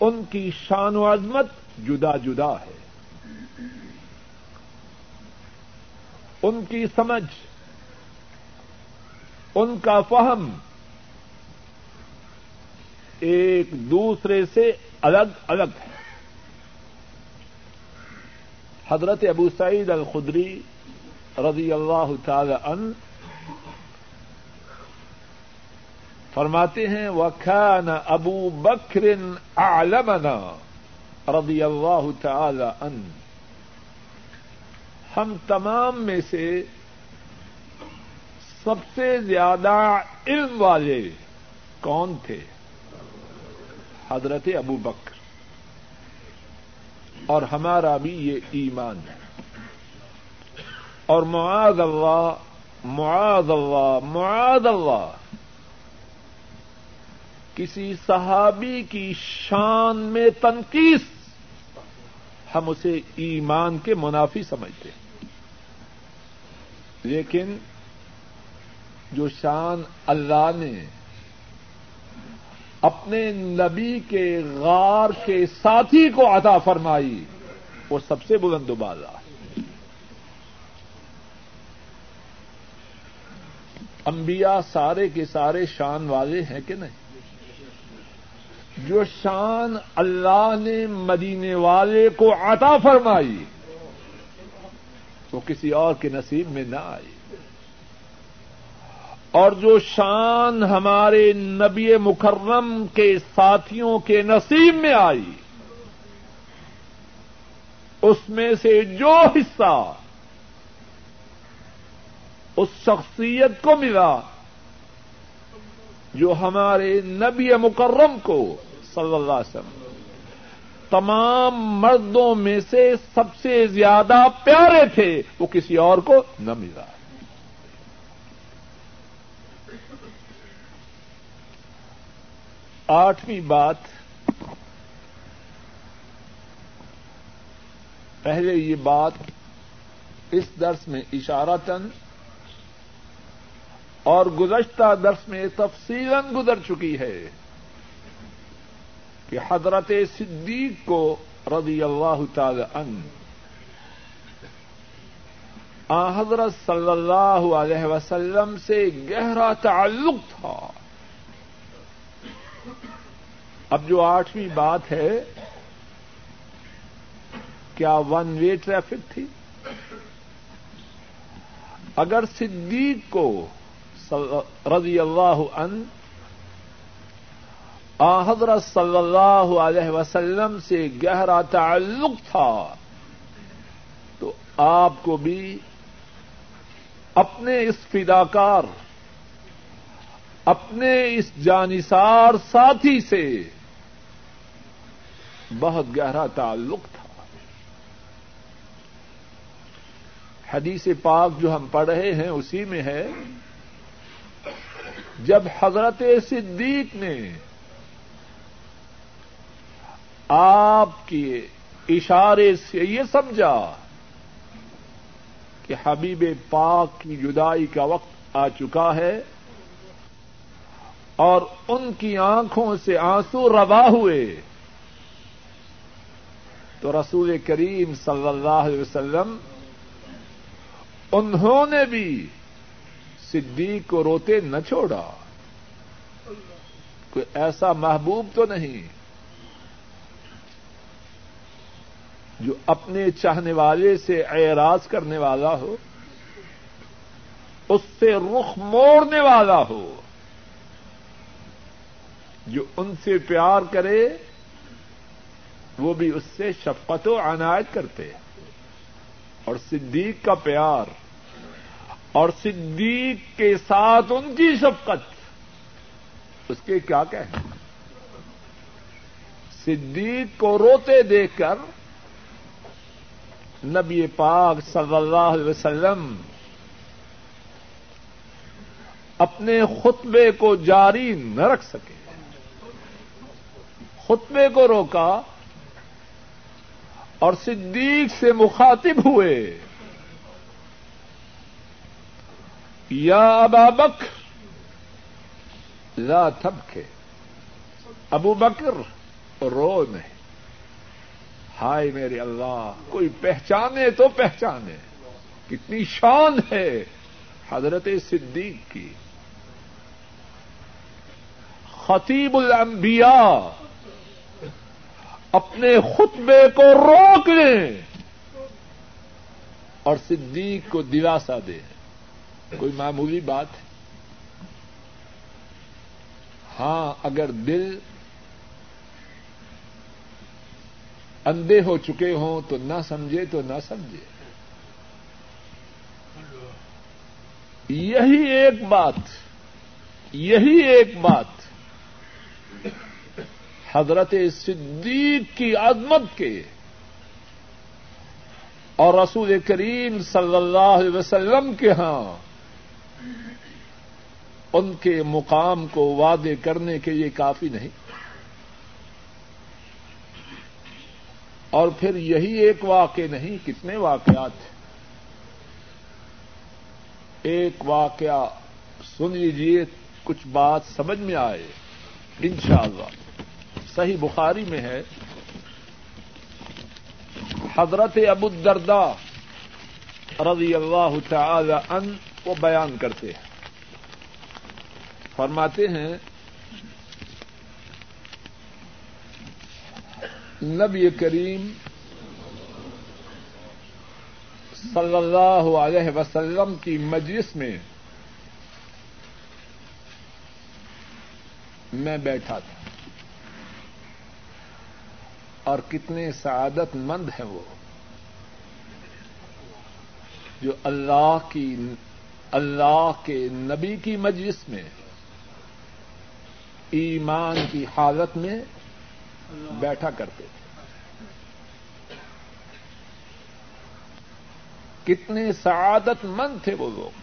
ان کی شان و عظمت جدا جدا ہے۔ ان کی سمجھ، ان کا فہم ایک دوسرے سے الگ الگ ہے۔ حضرت ابو سعید الخدری رضی اللہ تعالی عنہ فرماتے ہیں، وكان ابو بکر عالمنا رضی اللہ تعالی ان ہم تمام میں سے سب سے زیادہ علم والے کون تھے؟ حضرت ابو بکر۔ اور ہمارا بھی یہ ایمان ہے۔ اور معاذ اللہ معاذ اللہ معاذ اللہ۔ کسی صحابی کی شان میں تنقید، ہم اسے ایمان کے منافی سمجھتے ہیں۔ لیکن جو شان اللہ نے اپنے نبی کے غار کے ساتھی کو عطا فرمائی، وہ سب سے بلند بالا۔ انبیاء سارے کے سارے شان والے ہیں کہ نہیں؟ جو شان اللہ نے مدینے والے کو عطا فرمائی، وہ کسی اور کے نصیب میں نہ آئی۔ اور جو شان ہمارے نبی مکرم کے ساتھیوں کے نصیب میں آئی، اس میں سے جو حصہ اس شخصیت کو ملا، جو ہمارے نبی مکرم کو صلی اللہ علیہ وسلم۔ تمام مردوں میں سے سب سے زیادہ پیارے تھے، وہ کسی اور کو نہ ملا۔ آٹھویں بات، پہلے یہ بات اس درس میں اشارتن اور گزشتہ درس میں تفصیل گزر چکی ہے۔ کہ حضرت صدیق کو رضی اللہ تعالی عنہ آ حضرت صلی اللہ علیہ وسلم سے گہرا تعلق تھا۔ اب جو آٹھویں بات ہے، کیا ون وے ٹریفک تھی؟ اگر صدیق کو رضی اللہ عنہ حضرت صلی اللہ علیہ وسلم سے گہرا تعلق تھا۔ تو آپ کو بھی اپنے اس فداکار، اپنے اس جانسار ساتھی سے بہت گہرا تعلق تھا۔ حدیث پاک جو ہم پڑھ رہے ہیں، اسی میں ہے، جب حضرت صدیق نے آپ کے اشارے سے یہ سمجھا کہ حبیب پاک کی جدائی کا وقت آ چکا ہے اور ان کی آنکھوں سے آنسو روا ہوئے۔ تو رسول کریم صلی اللہ علیہ وسلم انہوں نے بھی صدیق کو روتے نہ چھوڑا۔ کوئی ایسا محبوب تو نہیں۔ جو اپنے چاہنے والے سے اعراض کرنے والا ہو، اس سے رخ موڑنے والا ہو، جو ان سے پیار کرے، وہ بھی اس سے شفقت و عنایت کرتے اور صدیق کا پیار، اور صدیق کے ساتھ ان کی شفقت، اس کے کیا کہیں صدیق کو روتے دیکھ کر نبی پاک صلی اللہ علیہ وسلم اپنے خطبے کو جاری نہ رکھ سکے۔ خطبے کو روکا اور صدیق سے مخاطب ہوئے۔ یا ابا بکر، لا تھبکے ابو بکر رو نہیں ہائے میرے اللہ، کوئی پہچانے تو پہچانے۔ کتنی شان ہے حضرت صدیق کی۔ خطیب الانبیاء اپنے خطبے کو روک لیں اور صدیق کو دلاسا دے کوئی معمولی بات ہے؟ ہاں اگر دل اندھے ہو چکے ہوں تو نہ سمجھے تو نہ سمجھے۔ یہی ایک بات، یہی ایک بات۔ حضرت صدیق کی عظمت کے اور رسول کریم صلی اللہ علیہ وسلم کے ہاں ان کے مقام کو وعدے کرنے کے لیے کافی نہیں۔ اور پھر یہی ایک واقع نہیں، کتنے واقعات ہیں؟ ایک واقعہ سن لیجیے کچھ بات سمجھ میں آئے، انشاءاللہ۔ صحیح بخاری میں ہے، حضرت ابو الدرداء رضی اللہ تعالی ان کو بیان کرتے ہیں۔ فرماتے ہیں نبی کریم صلی اللہ علیہ وسلم کی مجلس میں میں بیٹھا تھا۔ اور کتنے سعادت مند ہیں وہ۔ جو اللہ کی، اللہ کے نبی کی مجلس میں، ایمان کی حالت میں بیٹھا کرتے تھے۔ کتنے سعادت مند تھے وہ لوگ۔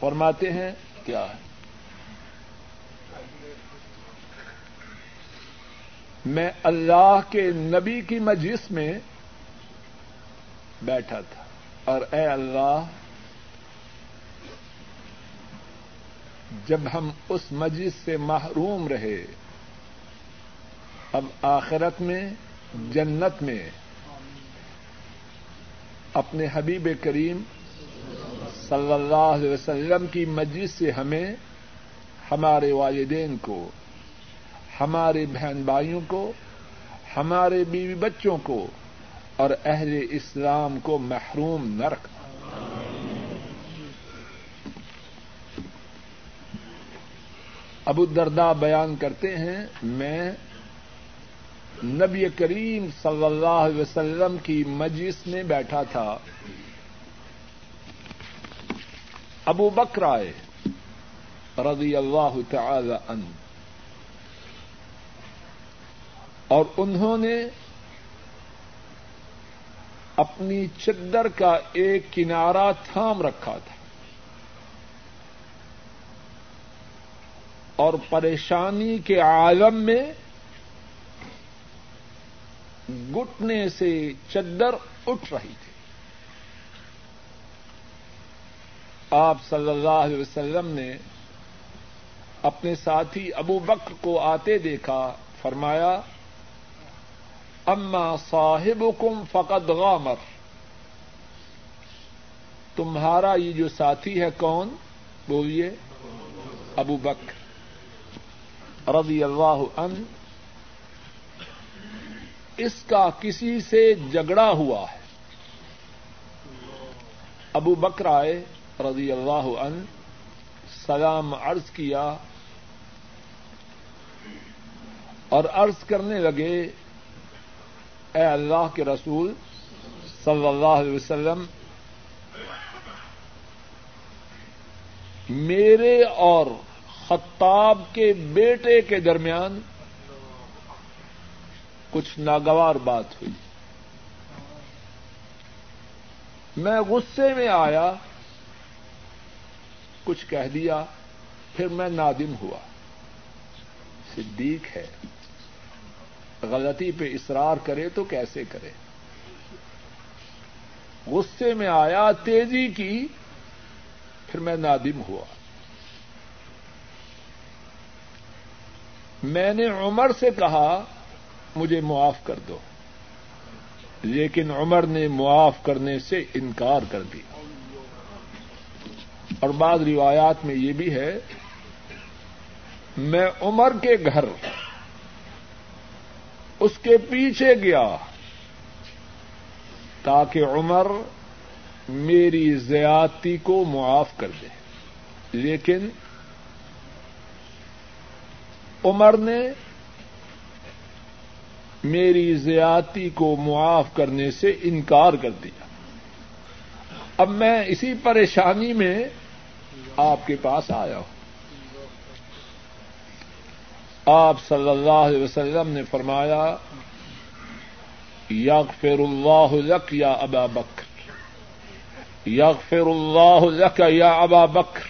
فرماتے ہیں، کیا ہے؟ میں اللہ کے نبی کی مجلس میں بیٹھا تھا۔ اور اے اللہ جب ہم اس مجلس سے محروم رہے، اب آخرت میں، جنت میں، اپنے حبیب کریم صلی اللہ علیہ وسلم کی مجلس سے ہمیں، ہمارے والدین کو، ہمارے بہن بھائیوں کو، ہمارے بیوی بچوں کو اور اہل اسلام کو محروم نہ رکھنا۔ ابو دردا بیان کرتے ہیں، میں نبی کریم صلی اللہ علیہ وسلم کی مجلس میں بیٹھا تھا۔ ابو بکر آئے، رضی اللہ تعالی عنہ۔ اور انہوں نے اپنی چدر کا ایک کنارا تھام رکھا تھا۔ اور پریشانی کے عالم میں گٹنے سے چدر اٹھ رہی تھی۔ آپ صلی اللہ علیہ وسلم نے اپنے ساتھی ابو بکر کو آتے دیکھا، فرمایا، اما صاحب کم فقط غامر۔ تمہارا یہ جو ساتھی ہے کون؟ بولیے، ابو بکر۔ رضی اللہ عنہ، اس کا کسی سے جھگڑا ہوا ہے۔ ابو بکر آئے رضی اللہ عنہ، سلام عرض کیا اور عرض کرنے لگے، اے اللہ کے رسول صلی اللہ علیہ وسلم، میرے اور خطاب کے بیٹے کے درمیان کچھ ناگوار بات ہوئی۔ میں غصے میں آیا، کچھ کہہ دیا، پھر میں نادم ہوا۔ صدیق ہے۔ غلطی پہ اصرار کرے تو کیسے کرے؟ غصے میں آیا، تیزی کی، پھر میں نادم ہوا۔ میں نے عمر سے کہا، مجھے معاف کر دو۔ لیکن عمر نے معاف کرنے سے انکار کر دیا۔ اور بعض روایات میں یہ بھی ہے، میں عمر کے گھر اس کے پیچھے گیا تاکہ عمر میری زیادتی کو معاف کر دے۔ لیکن عمر نے میری زیادتی کو معاف کرنے سے انکار کر دیا۔ اب میں اسی پریشانی میں آپ کے پاس آیا ہوں۔ آپ صلی اللہ علیہ وسلم نے فرمایا، یغفر اللہ لک یا ابا بکر۔ یغفر اللہ لک یا ابا بکر۔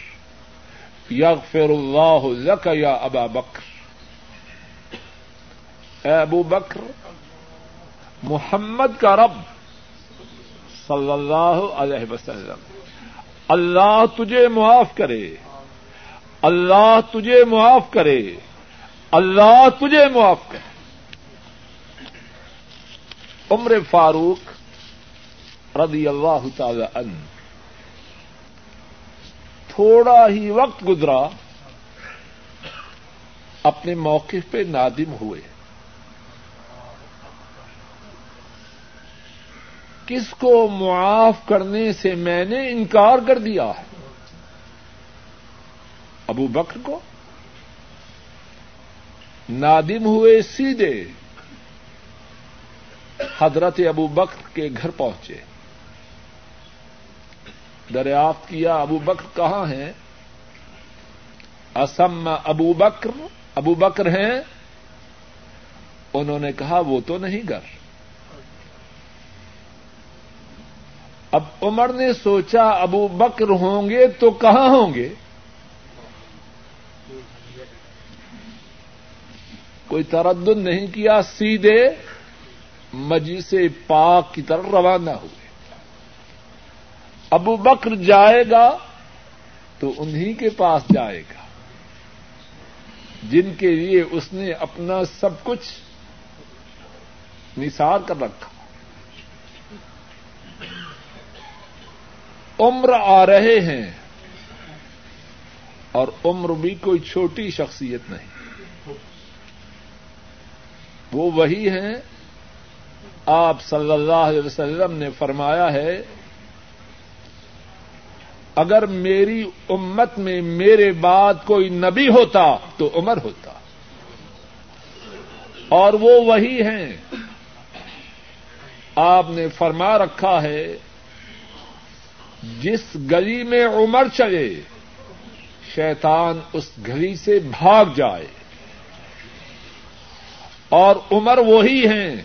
یغفر اللہ لک یا ابا بکر۔ اے ابو بکر، محمد کا رب، صلی اللہ علیہ وسلم۔ اللہ تجھے معاف کرے، اللہ تجھے معاف کرے، اللہ تجھے معاف کرے۔ عمر فاروق رضی اللہ تعالی عنہ تھوڑا ہی وقت گزرا، اپنے موقف پہ نادم ہوئے۔ کس کو معاف کرنے سے میں نے انکار کر دیا ہے؟ ابو بکر کو؟ نادم ہوئے سیدھے حضرت ابو بکر کے گھر پہنچے۔ دریافت کیا ابو بکر کہاں ہیں؟ اسم ابو بکر ابو بکر ہیں؟ انہوں نے کہا وہ تو نہیں گھر۔ اب عمر نے سوچا ابو بکر ہوں گے تو کہاں ہوں گے؟ کوئی تردد نہیں کیا، سیدھے مجلس پاک کی طرف روانہ ہوئے۔ ابو بکر جائے گا تو انہیں کے پاس جائے گا۔ جن کے لیے اس نے اپنا سب کچھ نثار کر رکھا۔ عمر آ رہے ہیں اور عمر بھی کوئی چھوٹی شخصیت نہیں۔ وہ وہی ہیں۔ آپ صلی اللہ علیہ وسلم نے فرمایا ہے، اگر میری امت میں میرے بعد کوئی نبی ہوتا تو عمر ہوتا۔ اور وہ وہی ہیں۔ آپ نے فرما رکھا ہے جس گلی میں عمر چلے، شیطان اس گلی سے بھاگ جائے۔ اور عمر وہی ہیں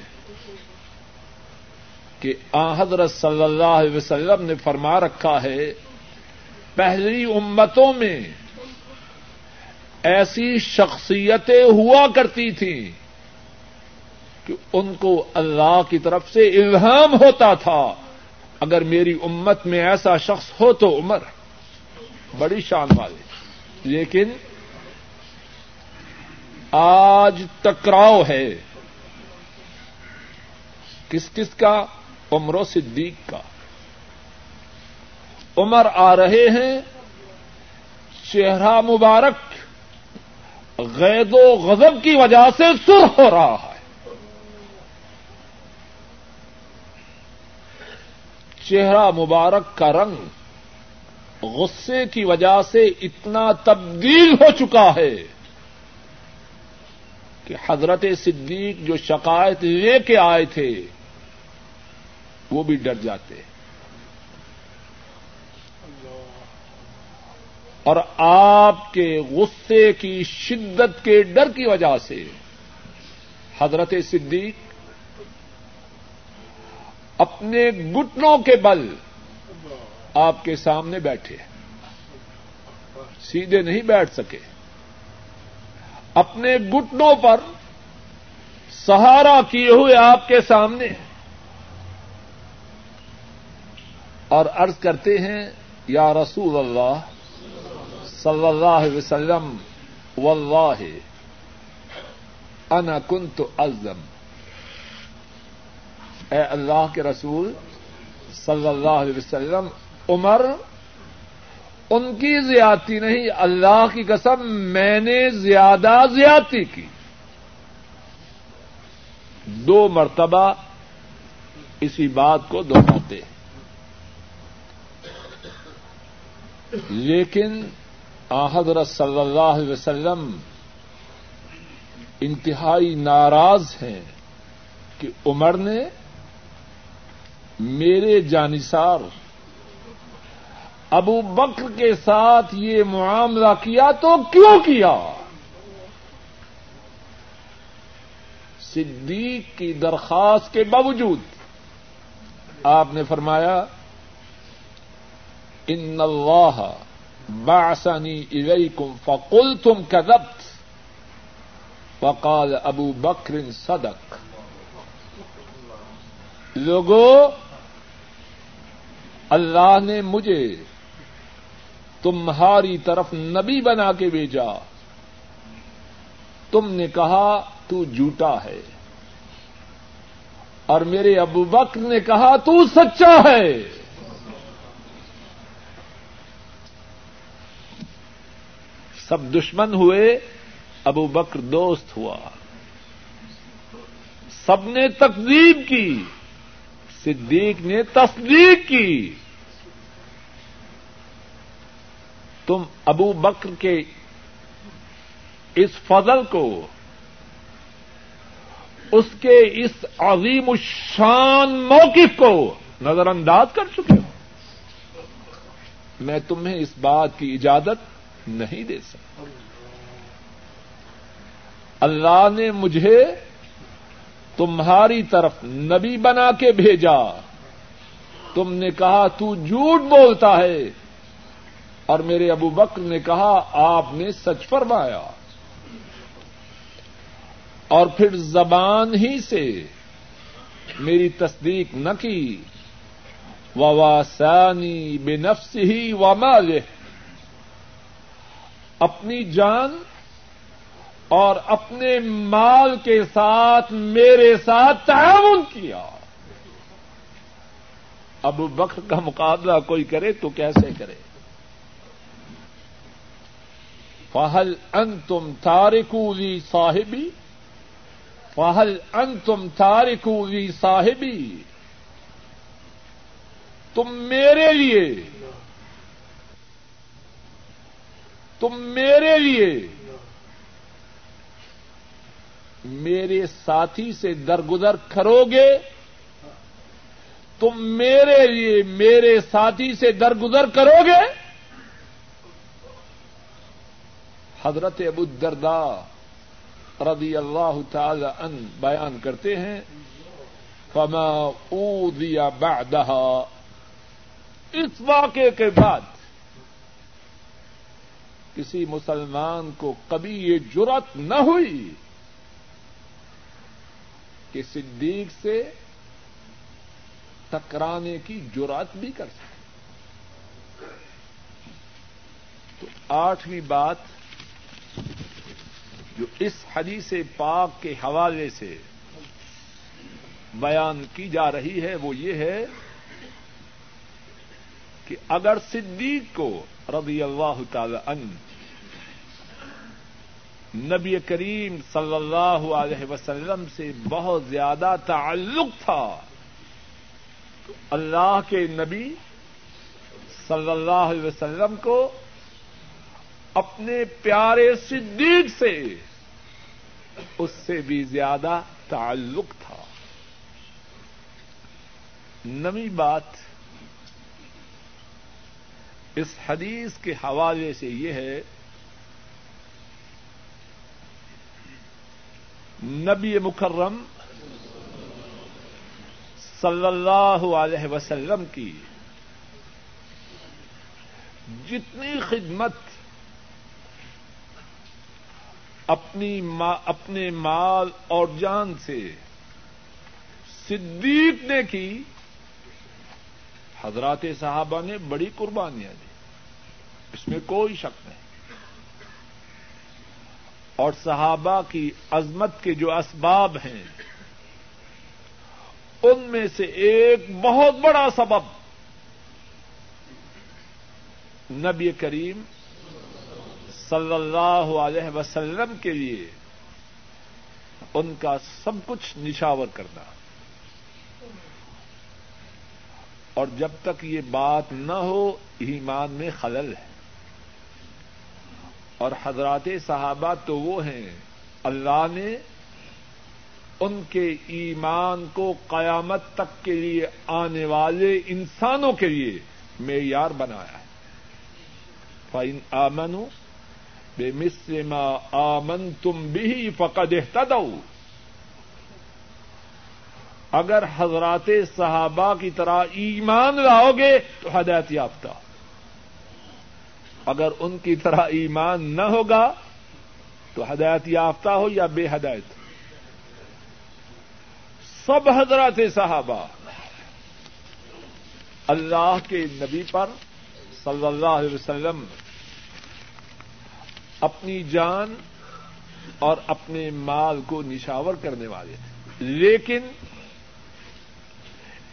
کہ آ، حضرت صلی اللہ علیہ وسلم نے فرما رکھا ہے، پہلی امتوں میں ایسی شخصیتیں ہوا کرتی تھیں کہ ان کو اللہ کی طرف سے الہام ہوتا تھا۔ اگر میری امت میں ایسا شخص ہو تو عمر بڑی شان والے لیکن آج ٹکراؤ ہے۔ کس کس کا؟ عمر و صدیق کا۔ عمر آ رہے ہیں۔ چہرہ مبارک غید و غضب کی وجہ سے سرخ ہو رہا ہے۔ چہرہ مبارک کا رنگ غصے کی وجہ سے اتنا تبدیل ہو چکا ہے کہ حضرت صدیق جو شکایت لے کے آئے تھے، وہ بھی ڈر جاتے۔ اور آپ کے غصے کی شدت کے ڈر کی وجہ سے حضرت صدیق اپنے گٹنوں کے بل آپ کے سامنے بیٹھے سیدھے نہیں بیٹھ سکے۔ اپنے گٹنوں پر سہارا کیے ہوئے آپ کے سامنے اور عرض کرتے ہیں، یا رسول اللہ صلی اللہ علیہ وسلم، واللہ انا کن تو ازم اے اللہ کے رسول صلی اللہ علیہ وسلم، عمر، ان کی زیادتی نہیں، اللہ کی قسم، میں نے زیادہ زیادتی کی۔ دو مرتبہ اسی بات کو دوہراتے لیکن حضرت صلی اللہ علیہ وسلم انتہائی ناراض ہیں کہ عمر نے میرے جانسار ابو بکر کے ساتھ یہ معاملہ کیا تو کیوں کیا؟ صدیق کی درخواست کے باوجود آپ نے فرمایا، ان اللہ باسانی الیکم فقلتم کذبت فقال ابو بکر صدق۔ لوگوں اللہ نے مجھے تمہاری طرف نبی بنا کے بھیجا۔ تم نے کہا، تو جھوٹا ہے۔ اور میرے ابو بکر نے کہا، تو سچا ہے۔ سب دشمن ہوئے، ابو بکر دوست ہوا۔ سب نے تقزیب کی۔ صدیق نے تصدیق کی۔ تم ابو بکر کے اس فضل کو، اس کے اس عظیم الشان موقف کو نظر انداز کر چکے ہو۔ میں تمہیں اس بات کی اجازت نہیں دے سکتا۔ اللہ نے مجھے تمہاری طرف نبی بنا کے بھیجا۔ تم نے کہا، تو جھوٹ بولتا ہے۔ اور میرے ابو بکر نے کہا، آپ نے سچ فرمایا۔ اور پھر زبان ہی سے میری تصدیق نہ کی۔ واسانی بے نفس ہی و اپنی جان اور اپنے مال کے ساتھ میرے ساتھ تعاون کیا۔ ابو بکر کا مقابلہ کوئی کرے تو کیسے کرے؟ فہل ان تم تارکولی صاحبی فہل ان تم تارکولی صاحبی تم میرے لیے۔ تم میرے لیے۔ میرے ساتھی سے درگزر کرو گے تم میرے لیے میرے ساتھی سے درگزر کرو گے حضرت ابو الدردا رضی اللہ تعالی ان بیان کرتے ہیں، فما اوذی بعدہا اس واقعے کے بعد کسی مسلمان کو کبھی یہ جرت نہ ہوئی۔ کہ صدیق سے ٹکرانے کی جرات بھی کر سکے۔ تو آٹھویں بات جو اس حدیث پاک کے حوالے سے بیان کی جا رہی ہے، وہ یہ ہے کہ اگر صدیق کو رضی اللہ تعالی عنہ نبی کریم صلی اللہ علیہ وسلم سے بہت زیادہ تعلق تھا۔ تو اللہ کے نبی صلی اللہ علیہ وسلم کو اپنے پیارے صدیق سے اس سے بھی زیادہ تعلق تھا۔ نمی بات اس حدیث کے حوالے سے یہ ہے نبی مکرم صلی اللہ علیہ وسلم کی جتنی خدمت اپنی اپنے مال اور جان سے صدیق نے کی، حضرات صحابہ نے بڑی قربانیاں دی۔ اس میں کوئی شک نہیں۔ اور صحابہ کی عظمت کے جو اسباب ہیں، ان میں سے ایک بہت بڑا سبب نبی کریم صلی اللہ علیہ وسلم کے لیے ان کا سب کچھ نشاور کرنا۔ اور جب تک یہ بات نہ ہو، ایمان میں خلل ہے۔ اور حضرات صحابہ تو وہ ہیں۔ اللہ نے ان کے ایمان کو قیامت تک کے لیے آنے والے انسانوں کے لیے معیار بنایا ہے۔ فائن آمن بے مسما آمن تم بھی فقد اہتدو اگر حضرات صحابہ کی طرح ایمان لاؤ گے تو ہدایت یافتہ۔ اگر ان کی طرح ایمان نہ ہوگا تو ہدایت یافتہ ہو یا بے ہدایت؟ سب حضرات صحابہ، اللہ کے نبی پر صلی اللہ علیہ وسلم اپنی جان اور اپنے مال کو نشاور کرنے والے تھے۔ لیکن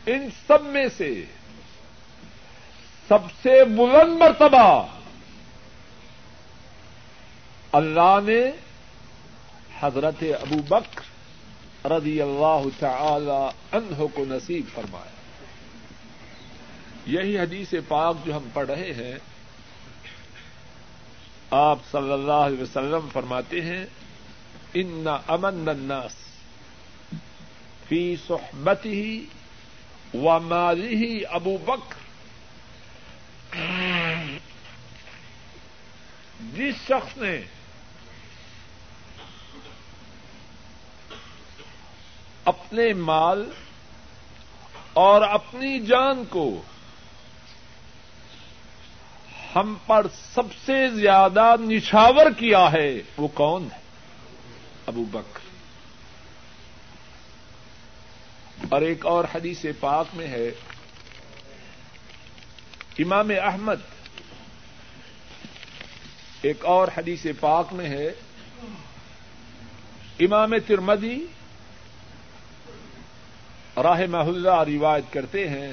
ان سب میں سے سب سے بلند مرتبہ اللہ نے حضرت ابو بکر رضی اللہ تعالی عنہ کو نصیب فرمایا۔ یہی حدیث پاک جو ہم پڑھ رہے ہیں، آپ صلی اللہ علیہ وسلم فرماتے ہیں، ان امن الناس فی صحبتی ہی و مالی ہی ابو بکر. جس شخص نے اپنے مال اور اپنی جان کو ہم پر سب سے زیادہ نشاور کیا ہے، وہ کون ہے؟ ابو بکر۔ اور ایک اور حدیث پاک میں ہے، امام احمد۔ ایک اور حدیث پاک میں ہے، امام ترمدی راہ محلہ روایت کرتے ہیں،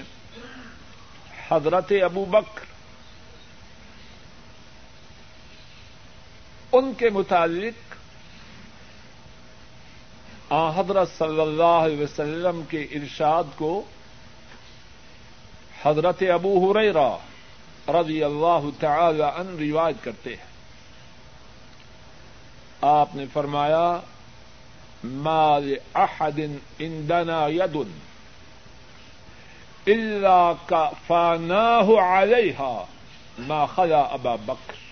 حضرت ابو بکر، ان کے متعلق آ حضرت صلی اللہ علیہ وسلم کے ارشاد کو حضرت ابو ہریرا رضی اللہ تعالی ان روایت کرتے ہیں۔ آپ نے فرمایا مال احد عندنا ید الا کا فاناہ علیہ ما خلا ابا بکر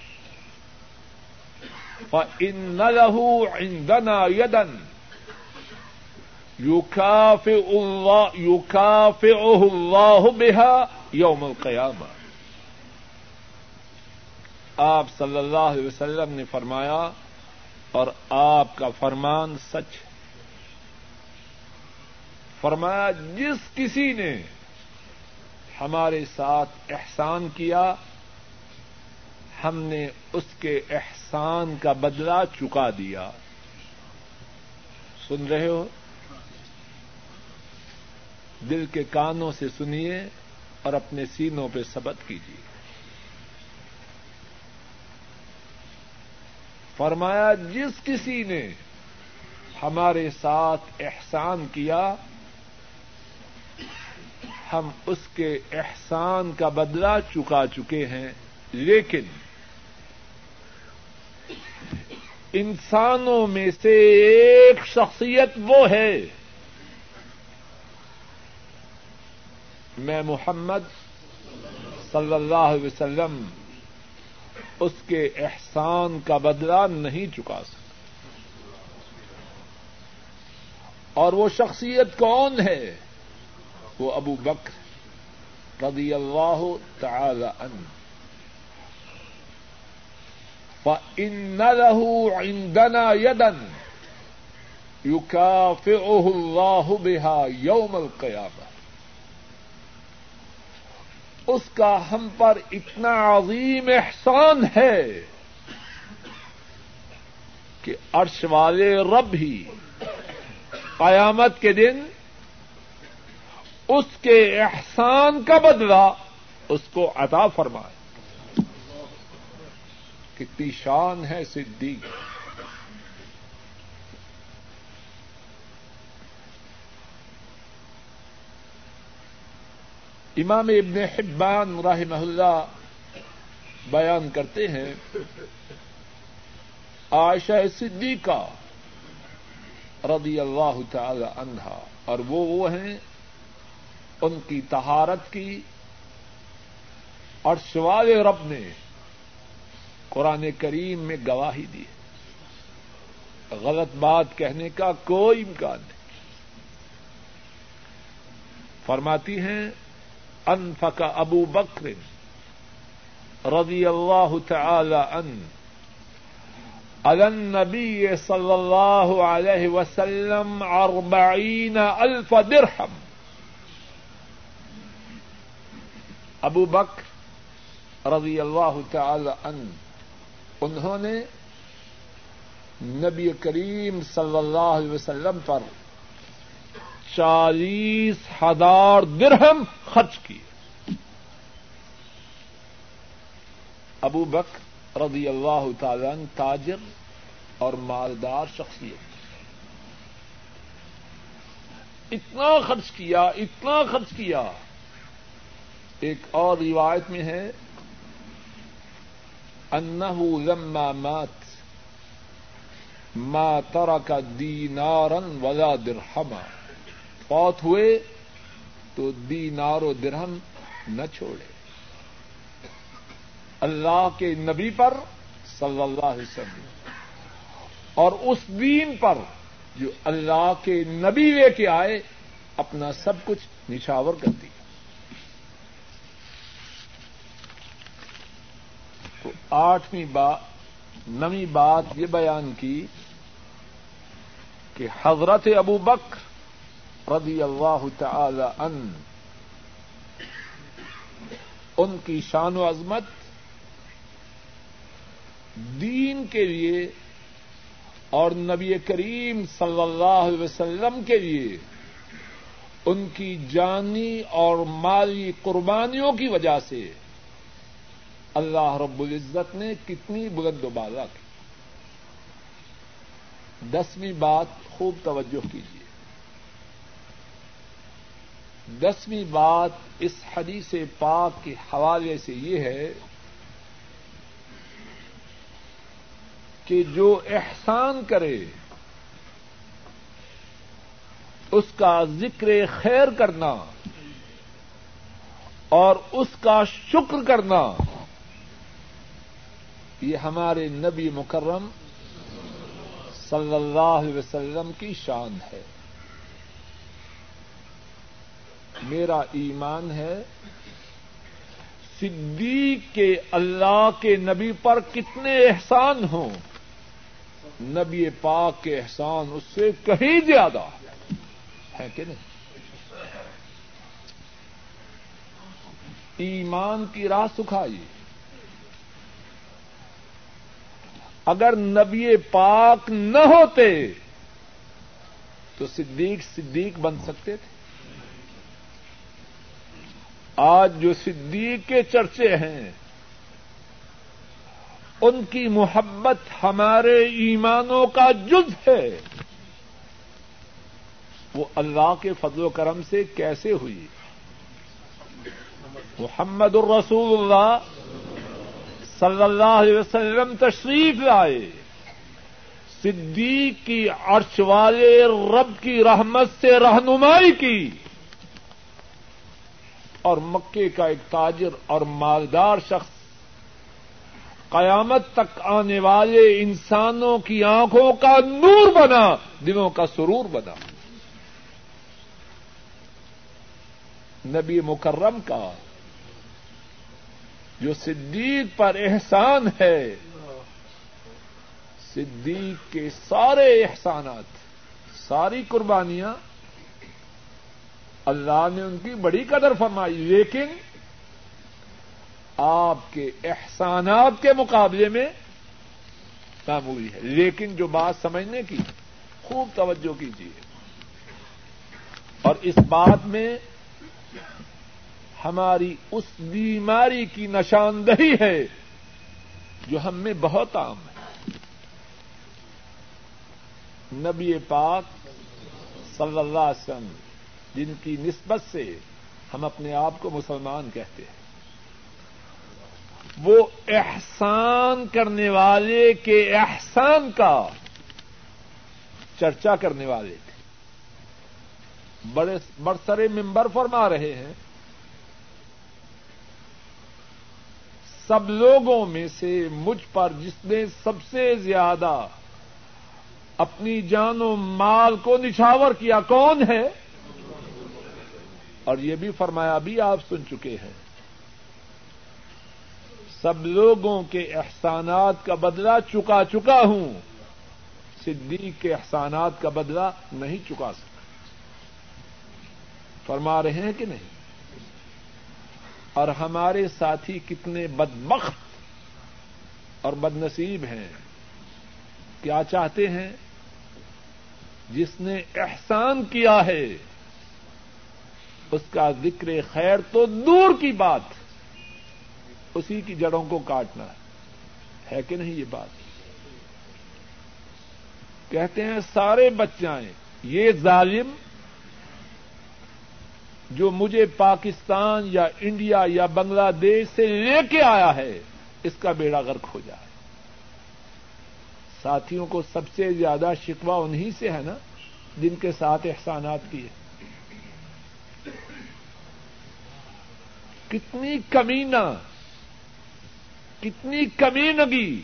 فإن له عندنا يدا يكافئ الله يكافئه الله بها يوم القيامة آپ صلی اللہ علیہ وسلم نے فرمایا اور آپ کا فرمان سچ ہے۔ فرمایا، جس کسی نے ہمارے ساتھ احسان کیا، ہم نے اس کے احسان کا بدلہ چکا دیا۔ سن رہے ہو؟ دل کے کانوں سے سنیے اور اپنے سینوں پہ سبت کیجیے۔ فرمایا، جس کسی نے ہمارے ساتھ احسان کیا، ہم اس کے احسان کا بدلہ چکا چکے ہیں، لیکن انسانوں میں سے ایک شخصیت وہ ہے، میں محمد صلی اللہ علیہ وسلم اس کے احسان کا بدلہ نہیں چکا سکتا۔ اور وہ شخصیت کون ہے؟ وہ ابو بکر رضی اللہ تعالی عنہ۔ فإن له عندنا يدا يكافئه الله بها يوم القيامة۔ اس کا ہم پر اتنا عظیم احسان ہے کہ عرش والے رب ہی قیامت کے دن اس کے احسان کا بدلہ اس کو عطا فرمائے۔ کتنی شان ہے صدیق۔ امام ابن حبان رحمہ اللہ بیان کرتے ہیں، عائشہ صدیقہ رضی اللہ تعالی عنہا، اور وہ وہ ہیں ان کی تہارت کی، اور سوال رب نے قرآن کریم میں گواہی دی۔ غلط بات کہنے کا کوئی امکان نہیں۔ فرماتی ہیں انفق ابو بکر رضی اللہ تعالی ان النبی صلی اللہ علیہ وسلم اربعین الف درہم ابو بکر رضی اللہ تعالی ان انہوں نے نبی کریم صلی اللہ علیہ وسلم پر چالیس ہزار درہم خرچ کیے۔ ابو بک رضی اللہ تعالی تاجر اور مالدار شخصیت۔ اتنا خرچ کیا، اتنا خرچ کیا۔ ایک اور روایت میں ہے انه لما مات، ما ترك دینارا ولا درہما۔ فوت ہوئے تو دینار و درہم نہ چھوڑے۔ اللہ کے نبی پر صلی اللہ علیہ وسلم۔ اور اس دین پر جو اللہ کے نبی لے کے آئے، اپنا سب کچھ نشاور کر دیا تو آٹھویں بات نویں بات یہ بیان کی کہ حضرت ابو بکر رضی اللہ تعالی ان ان کی شان و عظمت دین کے لیے اور نبی کریم صلی اللہ علیہ وسلم کے لیے ان کی جانی اور مالی قربانیوں کی وجہ سے اللہ رب العزت نے کتنی بلند و بالا کی۔ دسویں بات، خوب توجہ کیجیے۔ دسویں بات اس حدیث پاک کے حوالے سے یہ ہے کہ جو احسان کرے، اس کا ذکر خیر کرنا اور اس کا شکر کرنا، یہ ہمارے نبی مکرم صلی اللہ علیہ وسلم کی شان ہے۔ میرا ایمان ہے، صدیق کے اللہ کے نبی پر کتنے احسان ہوں۔ نبی پاک کے احسان اس سے کہیں زیادہ ہے کہ نہیں؟ ایمان کی راہ سکھائی اگر نبی پاک نہ ہوتے تو صدیق صدیق بن سکتے تھے۔ آج جو صدیق کے چرچے ہیں، ان کی محبت ہمارے ایمانوں کا جز ہے۔ وہ اللہ کے فضل و کرم سے کیسے ہوئی؟ محمد الرسول اللہ صلی اللہ علیہ وسلم تشریف لائے۔ صدیق کی عرش والے رب کی رحمت سے رہنمائی کی۔ اور مکے کا ایک تاجر اور مالدار شخص۔ قیامت تک آنے والے انسانوں کی آنکھوں کا نور بنا دنوں کا سرور بنا۔ نبی مکرم کا، جو صدیق پر احسان ہے۔ صدیق کے سارے احسانات، ساری قربانیاں اللہ نے ان کی بڑی قدر فرمائی، لیکن آپ کے احسانات کے مقابلے میں معمولی ہے۔ لیکن جو بات سمجھنے کی، خوب توجہ کیجیے اور اس بات میں ہماری اس بیماری کی نشاندہی ہے جو ہم میں بہت عام ہے۔ نبی پاک صلی اللہ علیہ وسلم جن کی نسبت سے ہم اپنے آپ کو مسلمان کہتے ہیں۔ وہ احسان کرنے والے کے احسان کا چرچا کرنے والے تھے۔ بڑے برسرے ممبر فرما رہے ہیں۔ سب لوگوں میں سے مجھ پر جس نے سب سے زیادہ اپنی جان و مال کو نچھاور کیا کون ہے؟ اور یہ بھی فرمایا بھی آپ سن چکے ہیں۔ سب لوگوں کے احسانات کا بدلہ چکا چکا ہوں۔ صدیق کے احسانات کا بدلہ نہیں چکا سکتا۔ فرما رہے ہیں کہ نہیں؟ اور ہمارے ساتھی کتنے بدمخت اور بد نصیب ہیں۔ کیا چاہتے ہیں؟ جس نے احسان کیا ہے اس کا ذکر خیر تو دور کی بات اسی کی جڑوں کو کاٹنا ہے کہ نہیں یہ بات؟ کہتے ہیں سارے بچائیں، یہ ظالم جو مجھے پاکستان یا انڈیا یا بنگلہ دیش سے لے کے آیا ہے، اس کا بیڑا غرق ہو جائے۔ ساتھیوں کو سب سے زیادہ شکوا انہیں سے ہے نا، جن کے ساتھ احسانات کیے کتنی کمینہ کتنی کمینگی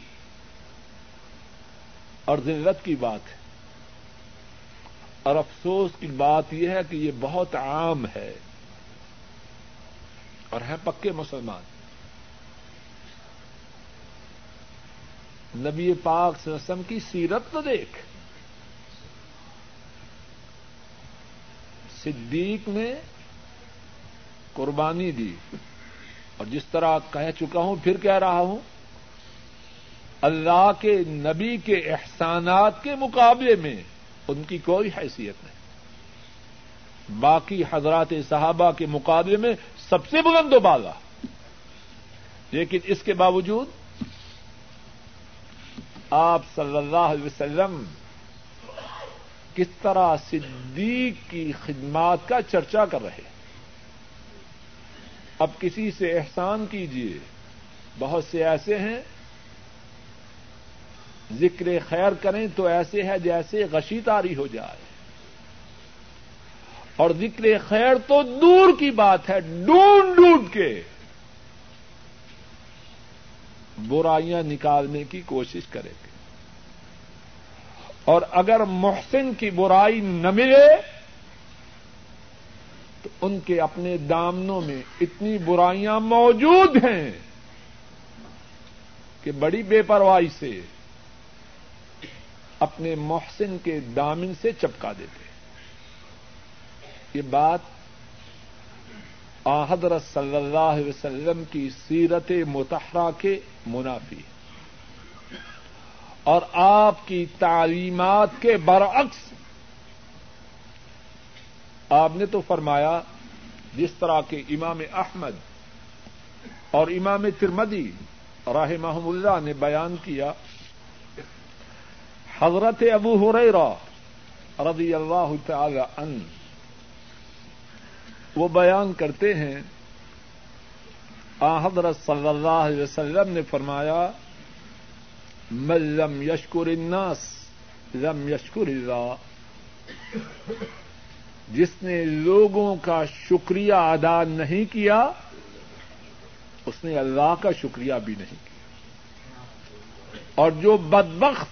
اور ذلت کی بات ہے۔ اور افسوس کی بات یہ ہے کہ یہ بہت عام ہے۔ اور ہے پکے مسلمان۔ نبی پاک سسم کی سیرت تو دیکھ۔ صدیق نے قربانی دی اور جس طرح کہہ چکا ہوں، پھر کہہ رہا ہوں، اللہ کے نبی کے احسانات کے مقابلے میں ان کی کوئی حیثیت نہیں۔ باقی حضرات صحابہ کے مقابلے میں سب سے بلند و بالا۔ لیکن اس کے باوجود آپ صلی اللہ علیہ وسلم کس طرح صدیق کی خدمات کا چرچا کر رہے ہیں۔ اب کسی سے احسان کیجیے بہت سے ایسے ہیں۔ ذکر خیر کریں تو ایسے ہے جیسے غشی تاری ہو جائے۔ اور ذکر خیر تو دور کی بات ہے، ڈھونڈ ڈھونڈ کے۔ برائیاں نکالنے کی کوشش کریں۔ گے اور اگر محسن کی برائی نہ ملے تو ان کے اپنے دامنوں میں اتنی برائیاں موجود ہیں کہ بڑی بے پرواہی سے اپنے محسن کے دامن سے چپکا دیتے یہ بات حضرت صلی اللہ علیہ وسلم کی سیرت متحرہ کے منافی اور آپ کی تعلیمات کے برعکس آپ نے تو فرمایا جس طرح کے امام احمد اور امام ترمدی راہ محم اللہ نے بیان کیا، حضرت ابو ہریرا رضی اللہ تعالی ان وہ بیان کرتے ہیں، آ حضرت صلی اللہ علیہ وسلم نے فرمایا ملم یشکر الناس لم یشکر اللہ. جس نے لوگوں کا شکریہ ادا نہیں کیا، اس نے اللہ کا شکریہ بھی نہیں کیا۔ اور جو بدبخت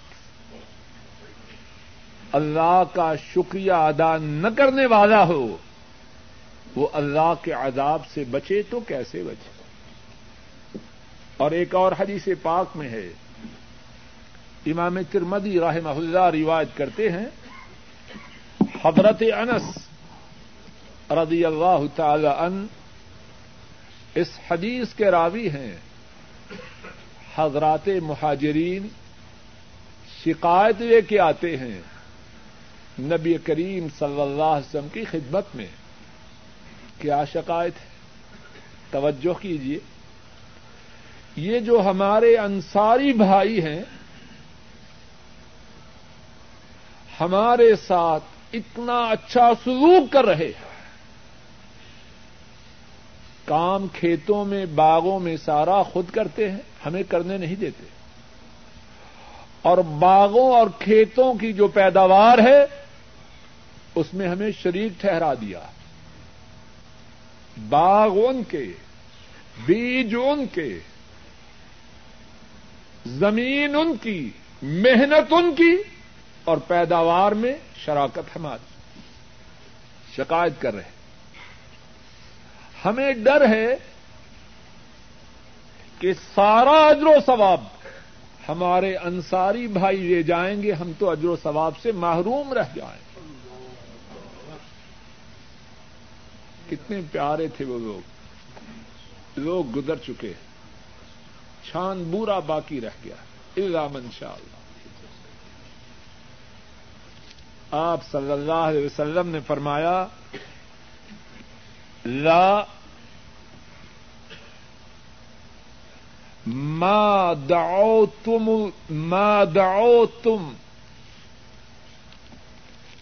اللہ کا شکریہ ادا نہ کرنے والا ہو، وہ اللہ کے عذاب سے بچے تو کیسے بچے؟ اور ایک اور حدیث پاک میں ہے، امام ترمدی رحمہ اللہ روایت کرتے ہیں حضرت انس رضی اللہ تعالی ان اس حدیث کے راوی ہیں۔ حضرات مہاجرین شکایت لے کے آتے ہیں نبی کریم صلی اللہ علیہ وسلم کی خدمت میں کیا شکایت ہے۔ توجہ کیجیے یہ جو ہمارے انصاری بھائی ہیں، ہمارے ساتھ اتنا اچھا سلوک کر رہے ہیں۔ کام کھیتوں میں، باغوں میں سارا خود کرتے ہیں، ہمیں کرنے نہیں دیتے۔ اور باغوں اور کھیتوں کی جو پیداوار ہے، اس میں ہمیں شریک ٹھہرا دیا۔ باغ ان کے، بیج ان کے، زمین ان کی، محنت ان کی۔ اور پیداوار میں شراکت ہماری شکایت کر رہے ہمیں ڈر ہے کہ سارا اجر و ثواب ہمارے انصاری بھائی لے جائیں گے، ہم تو اجر و ثواب سے محروم رہ جائیں۔ کتنے پیارے تھے وہ لوگ۔ لوگ گزر چکے۔ چھان بورا باقی رہ گیا۔ الزام ان شاء اللہ۔ آپ صلی اللہ علیہ وسلم نے فرمایا، لا ما دعوتم ما دعوتم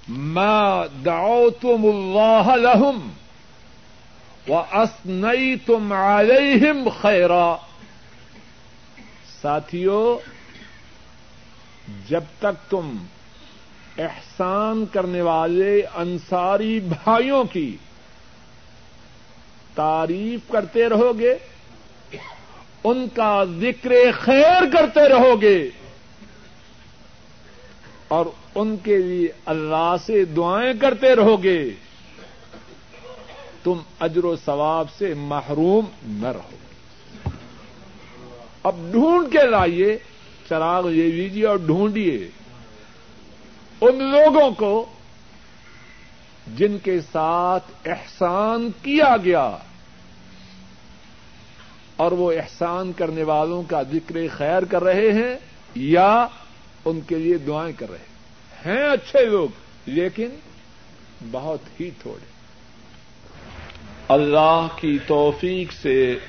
ما دعوتم الله لهم وأثنيتم عليهم خيرا۔ ساتھیو، جب تک تم احسان کرنے والے انصاری بھائیوں کی تعریف کرتے رہو گے، ان کا ذکر خیر کرتے رہو گے، اور ان کے لیے اللہ سے دعائیں کرتے رہو گے۔ تم اجر و ثواب سے محروم نہ رہو۔ اب ڈھونڈ کے لائیے، چراغ لے لیجیے اور ڈھونڈیے۔ ان لوگوں کو جن کے ساتھ احسان کیا گیا اور وہ احسان کرنے والوں کا ذکر خیر کر رہے ہیں یا ان کے لیے دعائیں کر رہے ہیں اچھے لوگ، لیکن بہت ہی تھوڑے۔ اللہ کی توفیق سے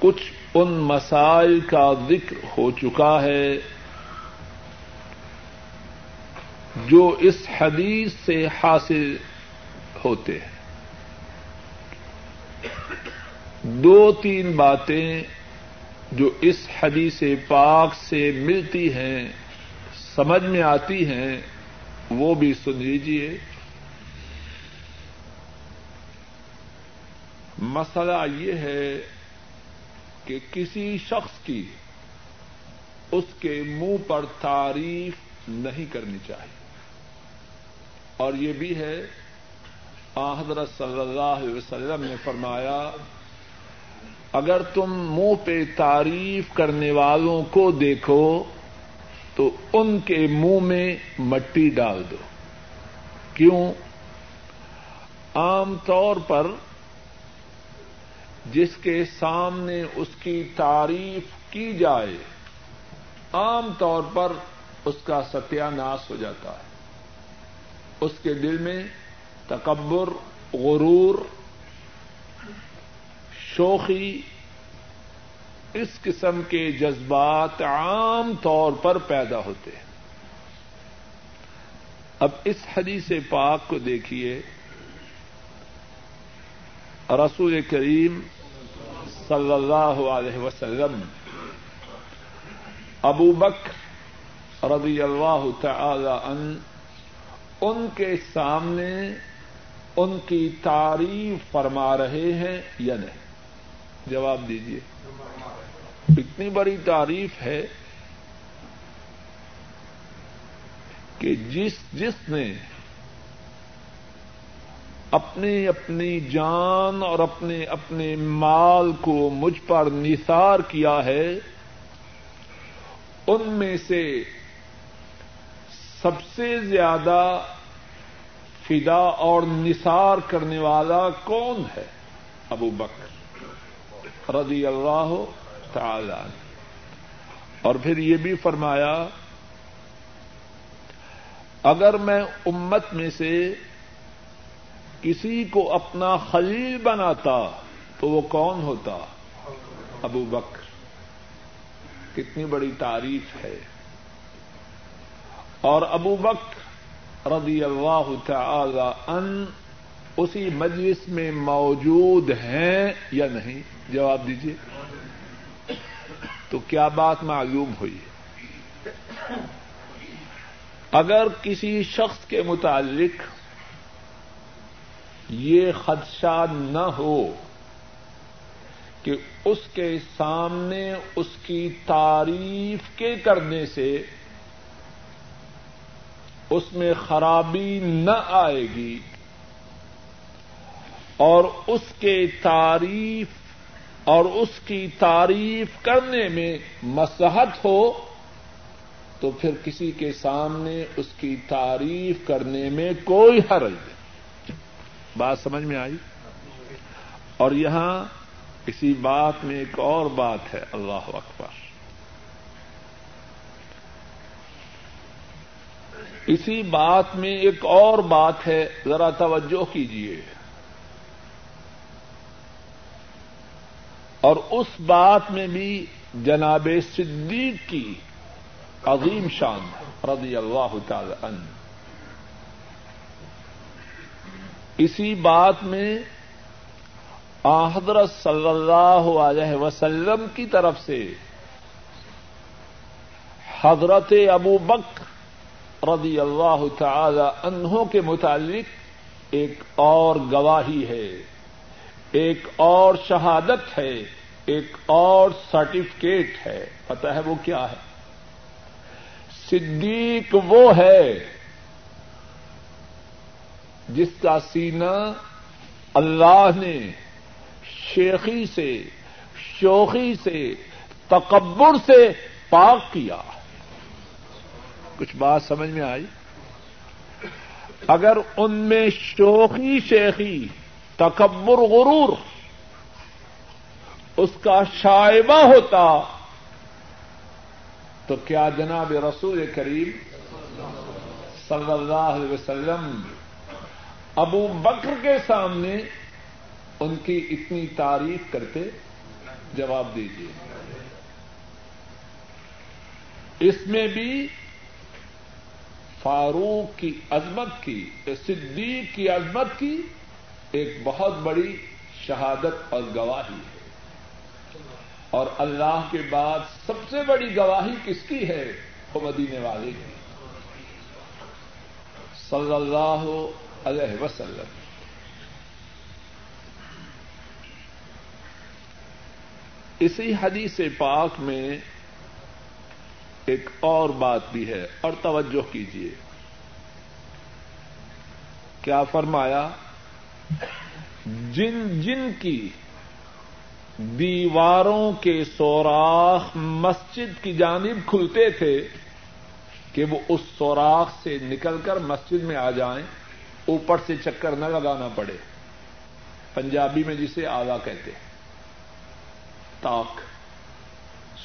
کچھ ان مسائل کا ذکر ہو چکا ہے۔ جو اس حدیث سے حاصل ہوتے ہیں۔ دو تین باتیں جو اس حدیث پاک سے ملتی ہیں، سمجھ میں آتی ہیں، وہ بھی سن لیجیے مسئلہ یہ ہے کہ کسی شخص کی اس کے منہ پر تعریف نہیں کرنی چاہیے۔ اور یہ بھی ہے حضرت صلی اللہ علیہ وسلم نے فرمایا، اگر تم منہ پہ تعریف کرنے والوں کو دیکھو، تو ان کے منہ میں مٹی ڈال دو۔ کیوں؟ عام طور پر جس کے سامنے اس کی تعریف کی جائے، عام طور پر اس کا ستیہ ناش ہو جاتا ہے۔ اس کے دل میں تکبر، غرور، شوخی، اس قسم کے جذبات عام طور پر پیدا ہوتے ہیں۔ اب اس حدیث پاک کو دیکھیے۔ رسول کریم صلی اللہ علیہ وسلم، ابو بک رضی اللہ تعالی ان ان کے سامنے ان کی تعریف فرما رہے ہیں یا نہیں؟ جواب دیجیے اتنی بڑی تعریف ہے کہ جس جس نے اپنی اپنی جان اور اپنے اپنے مال کو مجھ پر نثار کیا ہے، ان میں سے سب سے زیادہ فدا اور نثار کرنے والا کون ہے؟ ابو بکر رضی اللہ تعالی اور پھر یہ بھی فرمایا، اگر میں امت میں سے کسی کو اپنا خلیل بناتا تو وہ کون ہوتا؟ ابو بکر۔ کتنی بڑی تعریف ہے۔ اور ابو بکر رضی اللہ تعالی ان اسی مجلس میں موجود ہیں یا نہیں؟ جواب دیجیے تو کیا بات معلوم ہوئی؟ اگر کسی شخص کے متعلق یہ خدشہ نہ ہو کہ اس کے سامنے اس کی تعریف کے کرنے سے اس میں خرابی نہ آئے گی اور اس کے تعریف اور اس کی تعریف کرنے میں مسحت ہو تو پھر کسی کے سامنے اس کی تعریف کرنے میں کوئی حرج نہیں۔ بات سمجھ میں آئی؟ اور یہاں اسی بات میں ایک اور بات ہے، اللہ اکبر۔ اسی بات میں ایک اور بات ہے، ذرا توجہ کیجیے اور اس بات میں بھی جناب صدیق کی عظیم شان رضی اللہ تعالی عنہ۔ اسی بات میں حضرت صلی اللہ علیہ وسلم کی طرف سے حضرت ابو بک رضی اللہ تعالی عنہ کے متعلق ایک اور گواہی ہے، ایک اور شہادت ہے، ایک اور سرٹیفکیٹ ہے۔ پتہ ہے وہ کیا ہے؟ صدیق وہ ہے جس کا سینہ اللہ نے شیخی سے شوخی سے، تکبر سے پاک کیا۔ کچھ بات سمجھ میں آئی؟ اگر ان میں شوخی شیخی، تکبر غرور، اس کا شائبہ ہوتا، تو کیا جناب رسول کریم صلی اللہ علیہ وسلم ابو بکر کے سامنے ان کی اتنی تعریف کرتے؟ جواب دیجیے اس میں بھی فاروق کی عظمت کی، صدیق کی عظمت کی ایک بہت بڑی شہادت اور گواہی ہے۔ اور اللہ کے بعد سب سے بڑی گواہی کس کی ہے؟ وہ مدینے والے کی۔ صلی اللہ علیہ وسلم۔ اسی حدیث پاک میں ایک اور بات بھی ہے، اور توجہ کیجیے کیا فرمایا؟ جن جن کی دیواروں کے سوراخ مسجد کی جانب کھلتے تھے کہ وہ اس سوراخ سے نکل کر مسجد میں آ جائیں، اوپر سے چکر نہ لگانا پڑے۔ پنجابی میں جسے آگا کہتے ہیں، تاک،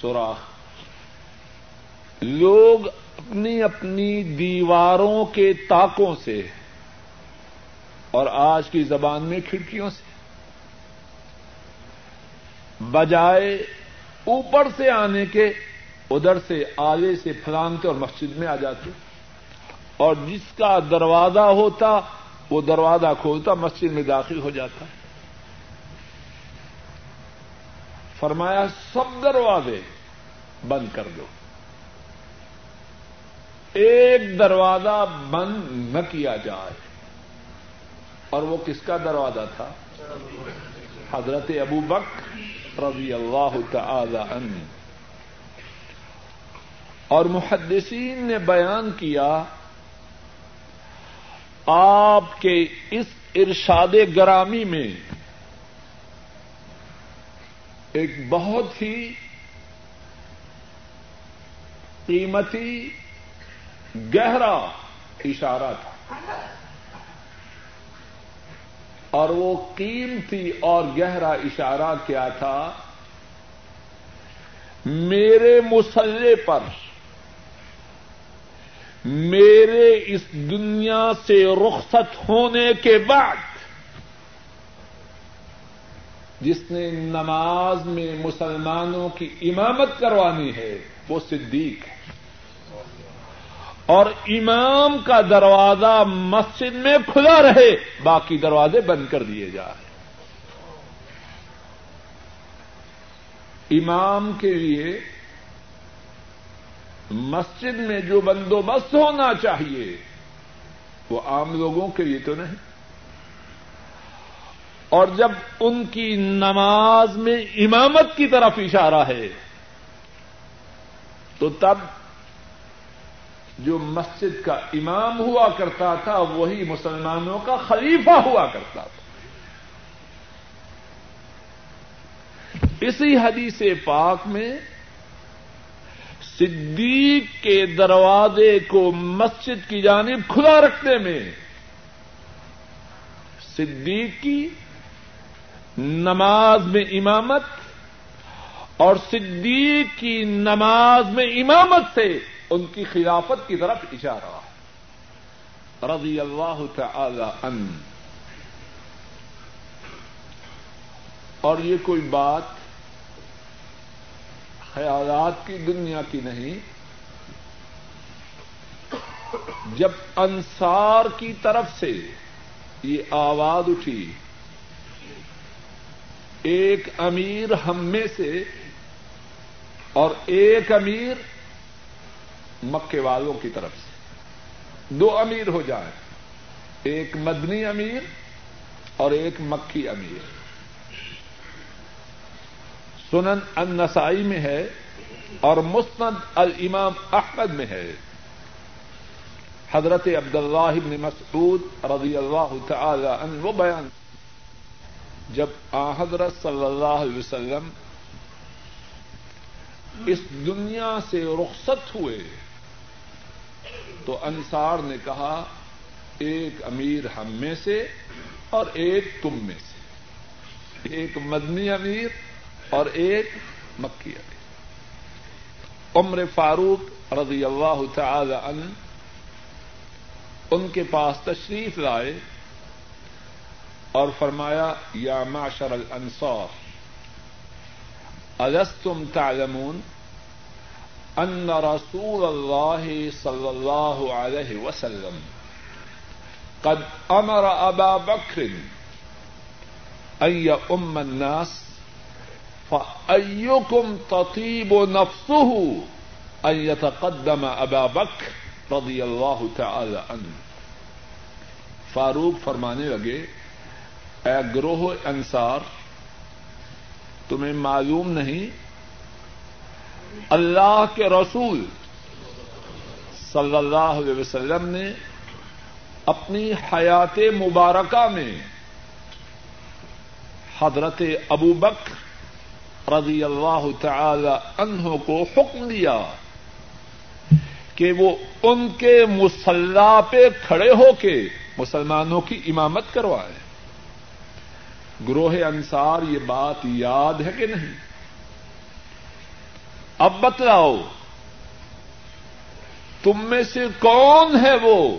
سوراخ۔ لوگ اپنی اپنی دیواروں کے تاکوں سے اور آج کی زبان میں کھڑکیوں سے بجائے اوپر سے آنے کے ادھر سے آگے سے پھلانتے اور مسجد میں آ جاتے اور جس کا دروازہ ہوتا وہ دروازہ کھولتا مسجد میں داخل ہو جاتا فرمایا سب دروازے بند کر دو ایک دروازہ بند نہ کیا جائے۔ اور وہ کس کا دروازہ تھا؟ حضرت ابو بک رضی اللہ تعالی عنہ۔ اور محدثین نے بیان کیا، آپ کے اس ارشاد گرامی میں ایک بہت ہی قیمتی گہرا اشارہ تھا۔ اور وہ قیمتی اور گہرا اشارہ کیا تھا؟ میرے مسلح پر، میرے اس دنیا سے رخصت ہونے کے بعد، جس نے نماز میں مسلمانوں کی امامت کروانی ہے، وہ صدیق ہے۔ اور امام کا دروازہ مسجد میں کھلا رہے، باقی دروازے بند کر دیے جا رہے امام کے لیے مسجد میں جو بندوبست ہونا چاہیے، وہ عام لوگوں کے لیے تو نہیں۔ اور جب ان کی نماز میں امامت کی طرف اشارہ ہے، تو تب جو مسجد کا امام ہوا کرتا تھا، وہی مسلمانوں کا خلیفہ ہوا کرتا تھا۔ اسی حدیث پاک میں صدیق کے دروازے کو مسجد کی جانب کھلا رکھنے میں صدیق کی نماز میں امامت اور صدیق کی نماز میں امامت سے ان کی خلافت کی طرف اشارہ۔ رضی اللہ تعالی عنہ۔ اور یہ کوئی بات خیالات کی دنیا کی نہیں۔ جب انصار کی طرف سے یہ آواز اٹھی، ایک امیر ہم میں سے اور ایک امیر مکے والوں کی طرف سے۔ دو امیر ہو جائیں ایک مدنی امیر اور ایک مکی امیر۔ سنن النسائی میں ہے اور مسند الامام احمد میں ہے۔ حضرت عبد اللہ بن مسعود رضی اللہ تعالی عنہ وہ بیان۔ جب آ حضرت صلی اللہ علیہ وسلم اس دنیا سے رخصت ہوئے تو انصار نے کہا، ایک امیر ہم میں سے اور ایک تم میں سے۔ ایک مدنی امیر اور ایک مکی امیر۔ عمر فاروق رضی اللہ تعالی عنہ ان کے پاس تشریف لائے اور فرمایا، یا معشر الانصار، الستم تعلمون؟ ان رسول اللہ صلی اللہ علیہ وسلم قد امر ابا بکر ای ام الناس فأيكم تطيب نفسه أن يتقدم أبا بكر رضی اللہ تعالی عنہ فاروق فرمانے لگے، اے گروہ انصار، تمہیں معلوم نہیں اللہ کے رسول صلی اللہ علیہ وسلم نے اپنی حیات مبارکہ میں حضرت ابو بکر رضی اللہ تعالی عنہ کو حکم دیا کہ وہ ان کے مسلح پہ کھڑے ہو کے مسلمانوں کی امامت کروائے۔ گروہ انصار یہ بات یاد ہے کہ نہیں؟ اب بتلاؤ، تم میں سے کون ہے وہ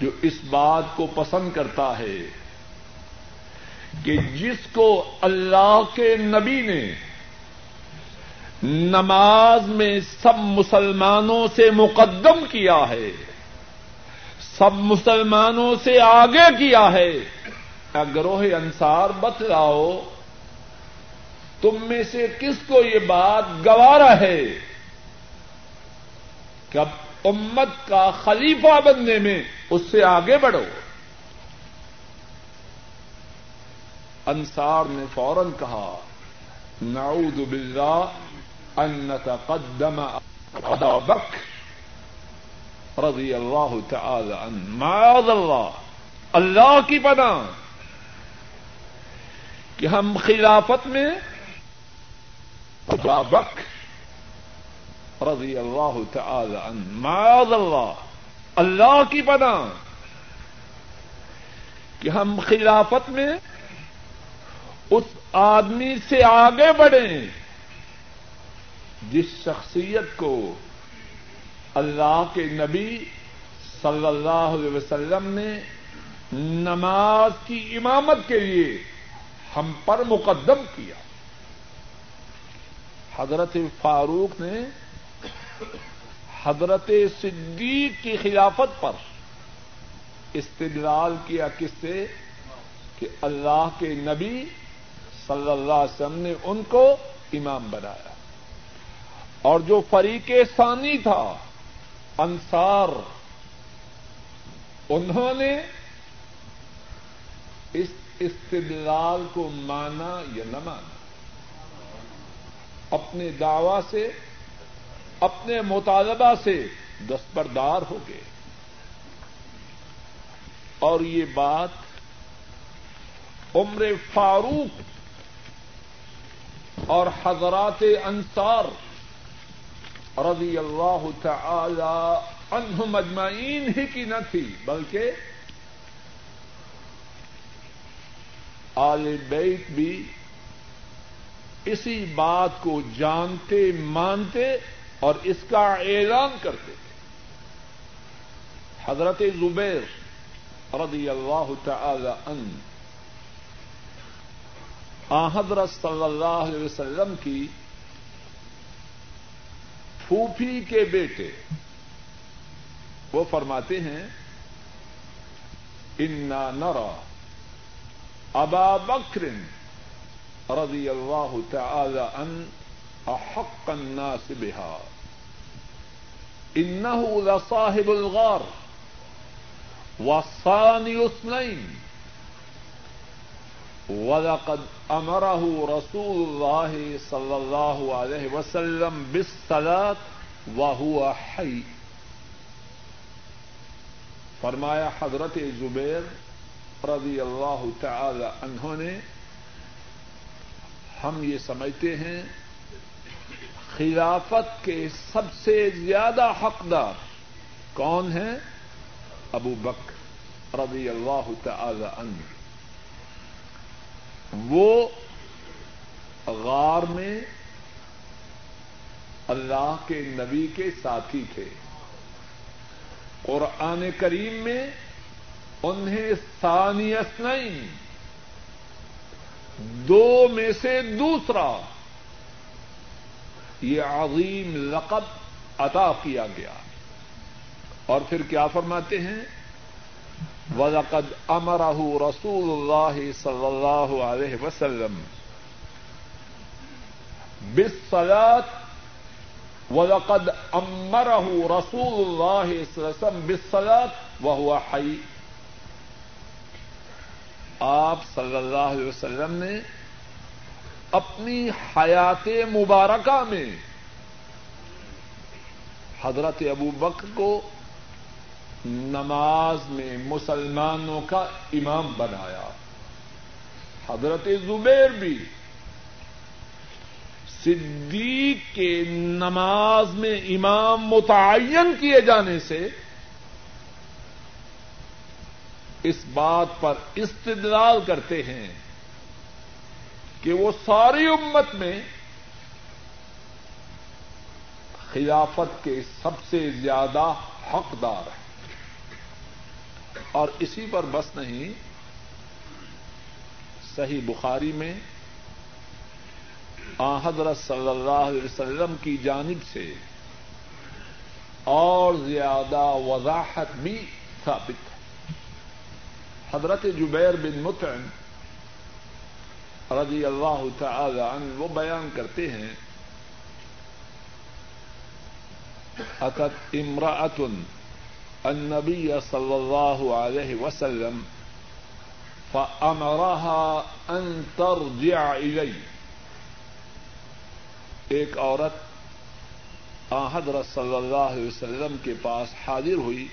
جو اس بات کو پسند کرتا ہے کہ جس کو اللہ کے نبی نے نماز میں سب مسلمانوں سے مقدم کیا ہے، سب مسلمانوں سے آگے کیا ہے؟ گروہ انصار بتلاؤ؟ تم میں سے کس کو یہ بات گوارا ہے کہ اب امت کا خلیفہ بننے میں اس سے آگے بڑھو؟ انصار نے فوراً کہا، نعوذ باللہ ان نتقدم ابا بکر رضی اللہ تعالی عنہ۔ معاذ اللہ اللہ کی پناہ۔ کہ ہم خلافت میں بک رضی اللہ تعالی عنہ، معاذ اللہ اللہ کی پناہ کہ ہم خلافت میں اس آدمی سے آگے بڑھیں جس شخصیت کو اللہ کے نبی صلی اللہ علیہ وسلم نے نماز کی امامت کے لیے ہم پر مقدم کیا۔ حضرت فاروق نے حضرت صدیق کی خلافت پر استدلال کیا کس سے؟ کہ اللہ کے نبی صلی اللہ علیہ وسلم نے ان کو امام بنایا۔ اور جو فریق ثانی تھا، انصار، انہوں نے اس استدلال کو مانا یا نہ مانا؟ اپنے دعوی سے، اپنے مطالبہ سے دستبردار ہو گئے۔ اور یہ بات عمر فاروق اور حضرات انصار رضی اللہ تعالی عنہم اجمعین ہی کی نہ تھی، بلکہ آل بیت بھی اسی بات کو جانتے، مانتے اور اس کا اعلان کرتے تھے۔ حضرت زبیر رضی اللہ تعالی عنہ حضرت صلی اللہ علیہ وسلم کی پھوپھی کے بیٹے، وہ فرماتے ہیں، انا نرا ابا بکر رضی اللہ تعالی ان احق الناس بها انه لصاحب الغار وصاني اثنين وَلَقَدْ أَمَرَهُ رَسُولُ اللَّهِ صَلَّى اللَّهُ عَلَيْهِ وَسَلَّمَ بِالصَّلَاةِ وَهُوَ حَيٌّ فرمایا حضرت زبیر رضی اللہ تعالی عنہ نے ہم یہ سمجھتے ہیں، خلافت کے سب سے زیادہ حقدار کون ہیں؟ ابو بکر رضی اللہ تعالی عنہ۔ وہ غار میں اللہ کے نبی کے ساتھی تھے۔ قرآن کریم میں انہیں ثانیت نہیں دو میں سے دوسرا۔ یہ عظیم لقب عطا کیا گیا۔ اور پھر کیا فرماتے ہیں؟ وَلَقَدْ أَمَرَهُ رَسُولُ اللَّهِ صَلَّى اللَّهُ عَلَيْهِ وَسَلَّمَ بِالصَّلَاةِ وَلَقَدْ أَمَّرَهُ رَسُولُ اللَّهِ صَلَّى اللَّهُ عَلَيْهِ وَسَلَّمَ بِالصَّلَاةِ وَهُوَ آپ صلی اللہ علیہ وسلم نے اپنی حیات مبارکہ میں حضرت ابو بکر کو نماز میں مسلمانوں کا امام بنایا۔ حضرت زبیر بھی صدیق کے نماز میں امام متعین کیے جانے سے اس بات پر استدلال کرتے ہیں کہ وہ ساری امت میں خلافت کے سب سے زیادہ حقدار ہیں۔ اور اسی پر بس نہیں، صحیح بخاری میں آ حضرت صلی اللہ علیہ وسلم کی جانب سے اور زیادہ وضاحت بھی ثابت ہے۔ حضرت جبیر بن متعن رضی اللہ تعالی عنہ وہ بیان کرتے ہیں، اتت امراۃن النبی صلی اللہ علیہ وسلم فأمرها ان ترجع الی۔ ایک عورت حضرت صلی اللہ علیہ وسلم کے پاس حاضر ہوئی۔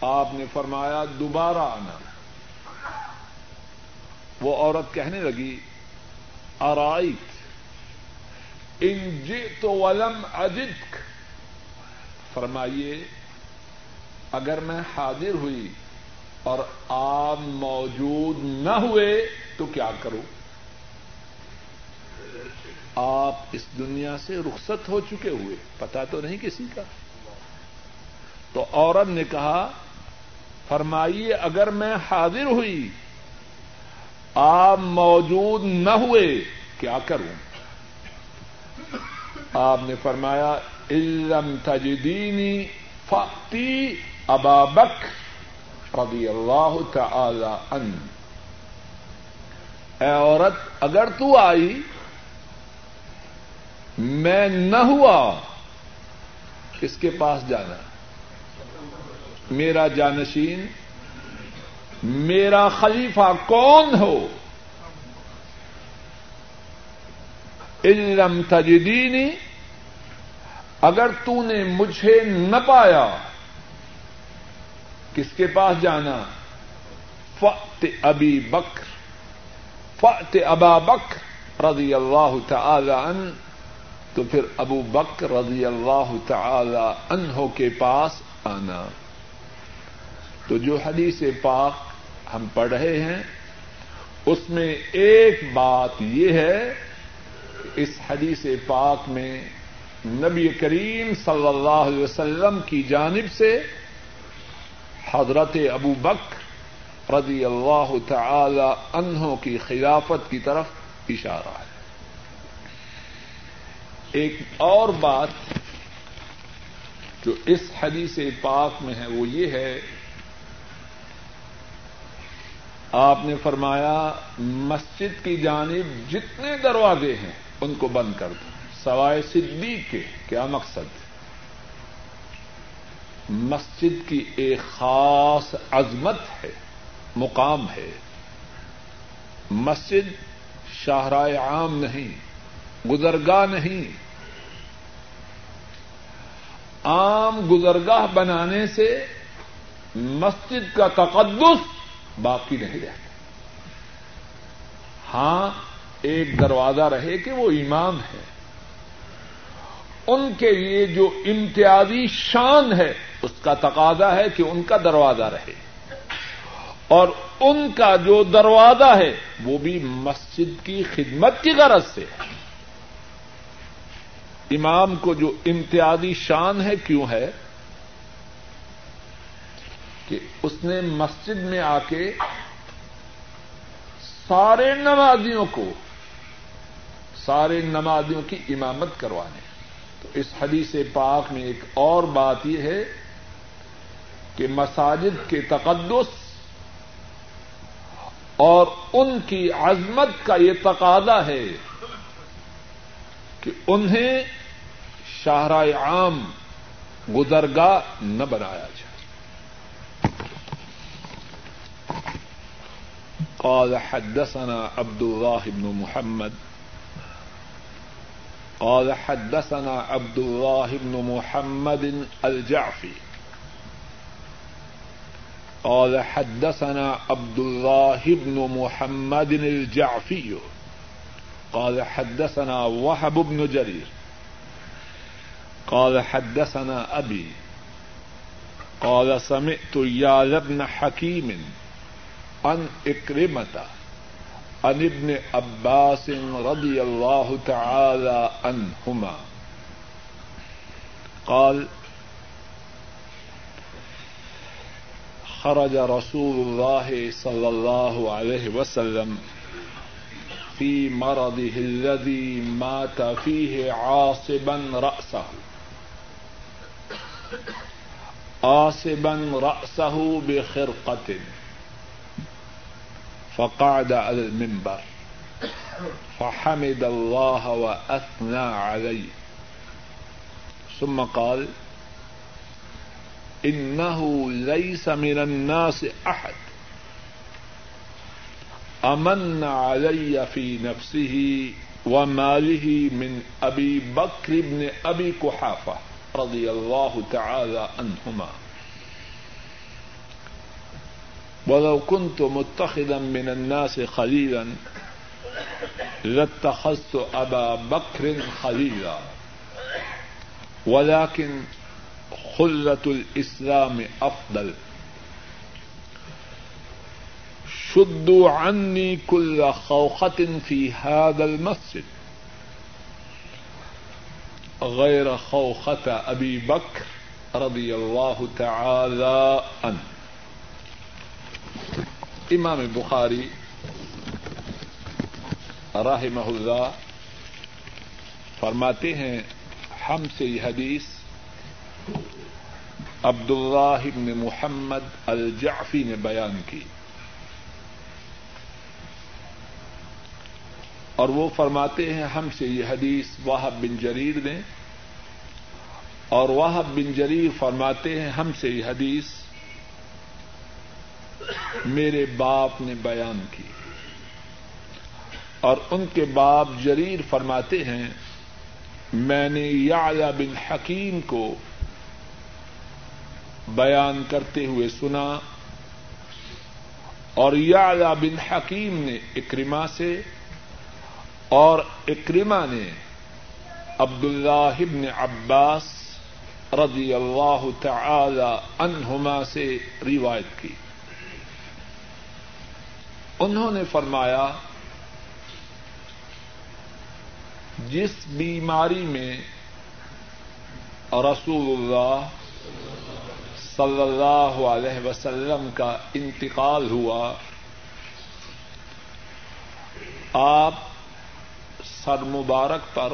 آپ نے فرمایا دوبارہ آنا۔ وہ عورت کہنے لگی ارائیت ان جئت ولم اجدک فرمائیے، اگر میں حاضر ہوئی اور آپ موجود نہ ہوئے تو کیا کروں؟ آپ اس دنیا سے رخصت ہو چکے ہوئے پتا تو نہیں کسی کا۔ تو عورت نے کہا، فرمائیے، اگر میں حاضر ہوئی، آپ موجود نہ ہوئے، کیا کروں؟ آپ نے فرمایا علم تجدینی فاتی ابابک رضی اللہ تعالی ان اے عورت، اگر تو آئی، میں نہ ہوا، کس کے پاس جانا؟ میرا جانشین، میرا خلیفہ کون ہو؟ علم تجدینی، اگر تو نے مجھے نہ پایا، کس کے پاس جانا؟ فت ابی بکر فت ابا بکر رضی اللہ تعالی ان تو پھر ابو بکر رضی اللہ تعالی عنہ کے پاس آنا۔ تو جو حدیث پاک ہم پڑھ رہے ہیں، اس میں ایک بات یہ ہے اس حدیث پاک میں نبی کریم صلی اللہ علیہ وسلم کی جانب سے حضرت ابو بک رضی اللہ تعالی انہوں کی خلافت کی طرف اشارہ ہے۔ ایک اور بات جو اس حدیث پاک میں ہے وہ یہ ہے آپ نے فرمایا، مسجد کی جانب جتنے دروازے ہیں، ان کو بند کر دو۔ سوائے صدیق کے، کیا مقصد؟ مسجد کی ایک خاص عظمت ہے، مقام ہے۔ مسجد شاہراہ عام نہیں، گزرگاہ نہیں۔ عام گزرگاہ بنانے سے مسجد کا تقدس باقی نہیں رہتا ہاں ایک دروازہ رہے کہ وہ امام ہے۔ ان کے لیے جو امتیازی شان ہے، اس کا تقاضا ہے کہ ان کا دروازہ رہے۔ اور ان کا جو دروازہ ہے، وہ بھی مسجد کی خدمت کی غرض سے ہے۔ امام کو جو امتیازی شان ہے، کیوں ہے؟ کہ اس نے مسجد میں آ کے سارے نمازیوں کو، سارے نمازیوں کی امامت کروانے۔ تو اس حدیث پاک میں ایک اور بات یہ ہے کہ مساجد کے تقدس اور ان کی عظمت کا یہ تقاضا ہے کہ انہیں شاہراہ عام گزرگاہ نہ بنایا جائے۔ قال حدثنا عبد الله بن محمد. قال حدثنا عبد الله بن محمد الجعفي. قال حدثنا عبد الله بن محمد الجعفي. قال حدثنا وهب بن جرير. قال حدثنا أبي. قال سمعت يا ابن حكيم. ان اکرمتا ان ابن عباس رضی اللہ تعالی عنہما۔ قال، خرج رسول الله صلى الله عليه وسلم في مرضه الذي مات فيه عاصبا رأسه عاصبا رأسه بخرقة فقعد على المنبر. فحمد الله وأثنى عليه. ثم قال، إنه ليس من الناس أحد. أمن علي في نفسه وماله من أبي بكر بن أبي كحافة رضي الله تعالى عنهما. ولو كنت متخذا من الناس خليلا لاتخذت أبا بكر خليلا. ولكن خلة الإسلام أفضل. شدوا عني كل خوخة في هذا المسجد. غیر خوخت ابی بکر رضی اللہ تعالی عنہ امام بخاری رحمہ اللہ فرماتے ہیں، ہم سے یہ حدیث عبد اللہ ابن محمد الجعفی نے بیان کی۔ اور وہ فرماتے ہیں، ہم سے یہ حدیث واہب بن جریر نے۔ اور واہب بن جریر فرماتے ہیں، ہم سے یہ حدیث میرے باپ نے بیان کی۔ اور ان کے باپ جریر فرماتے ہیں، میں نے یا بن حکیم کو بیان کرتے ہوئے سنا، اور یا بن حکیم نے اکرما سے، اور اکرما نے عبد اللہ ابن عباس رضی اللہ تعالی عنہما سے روایت کی۔ انہوں نے فرمایا، جس بیماری میں رسول اللہ صلی اللہ علیہ وسلم کا انتقال ہوا، آپ سر مبارک پر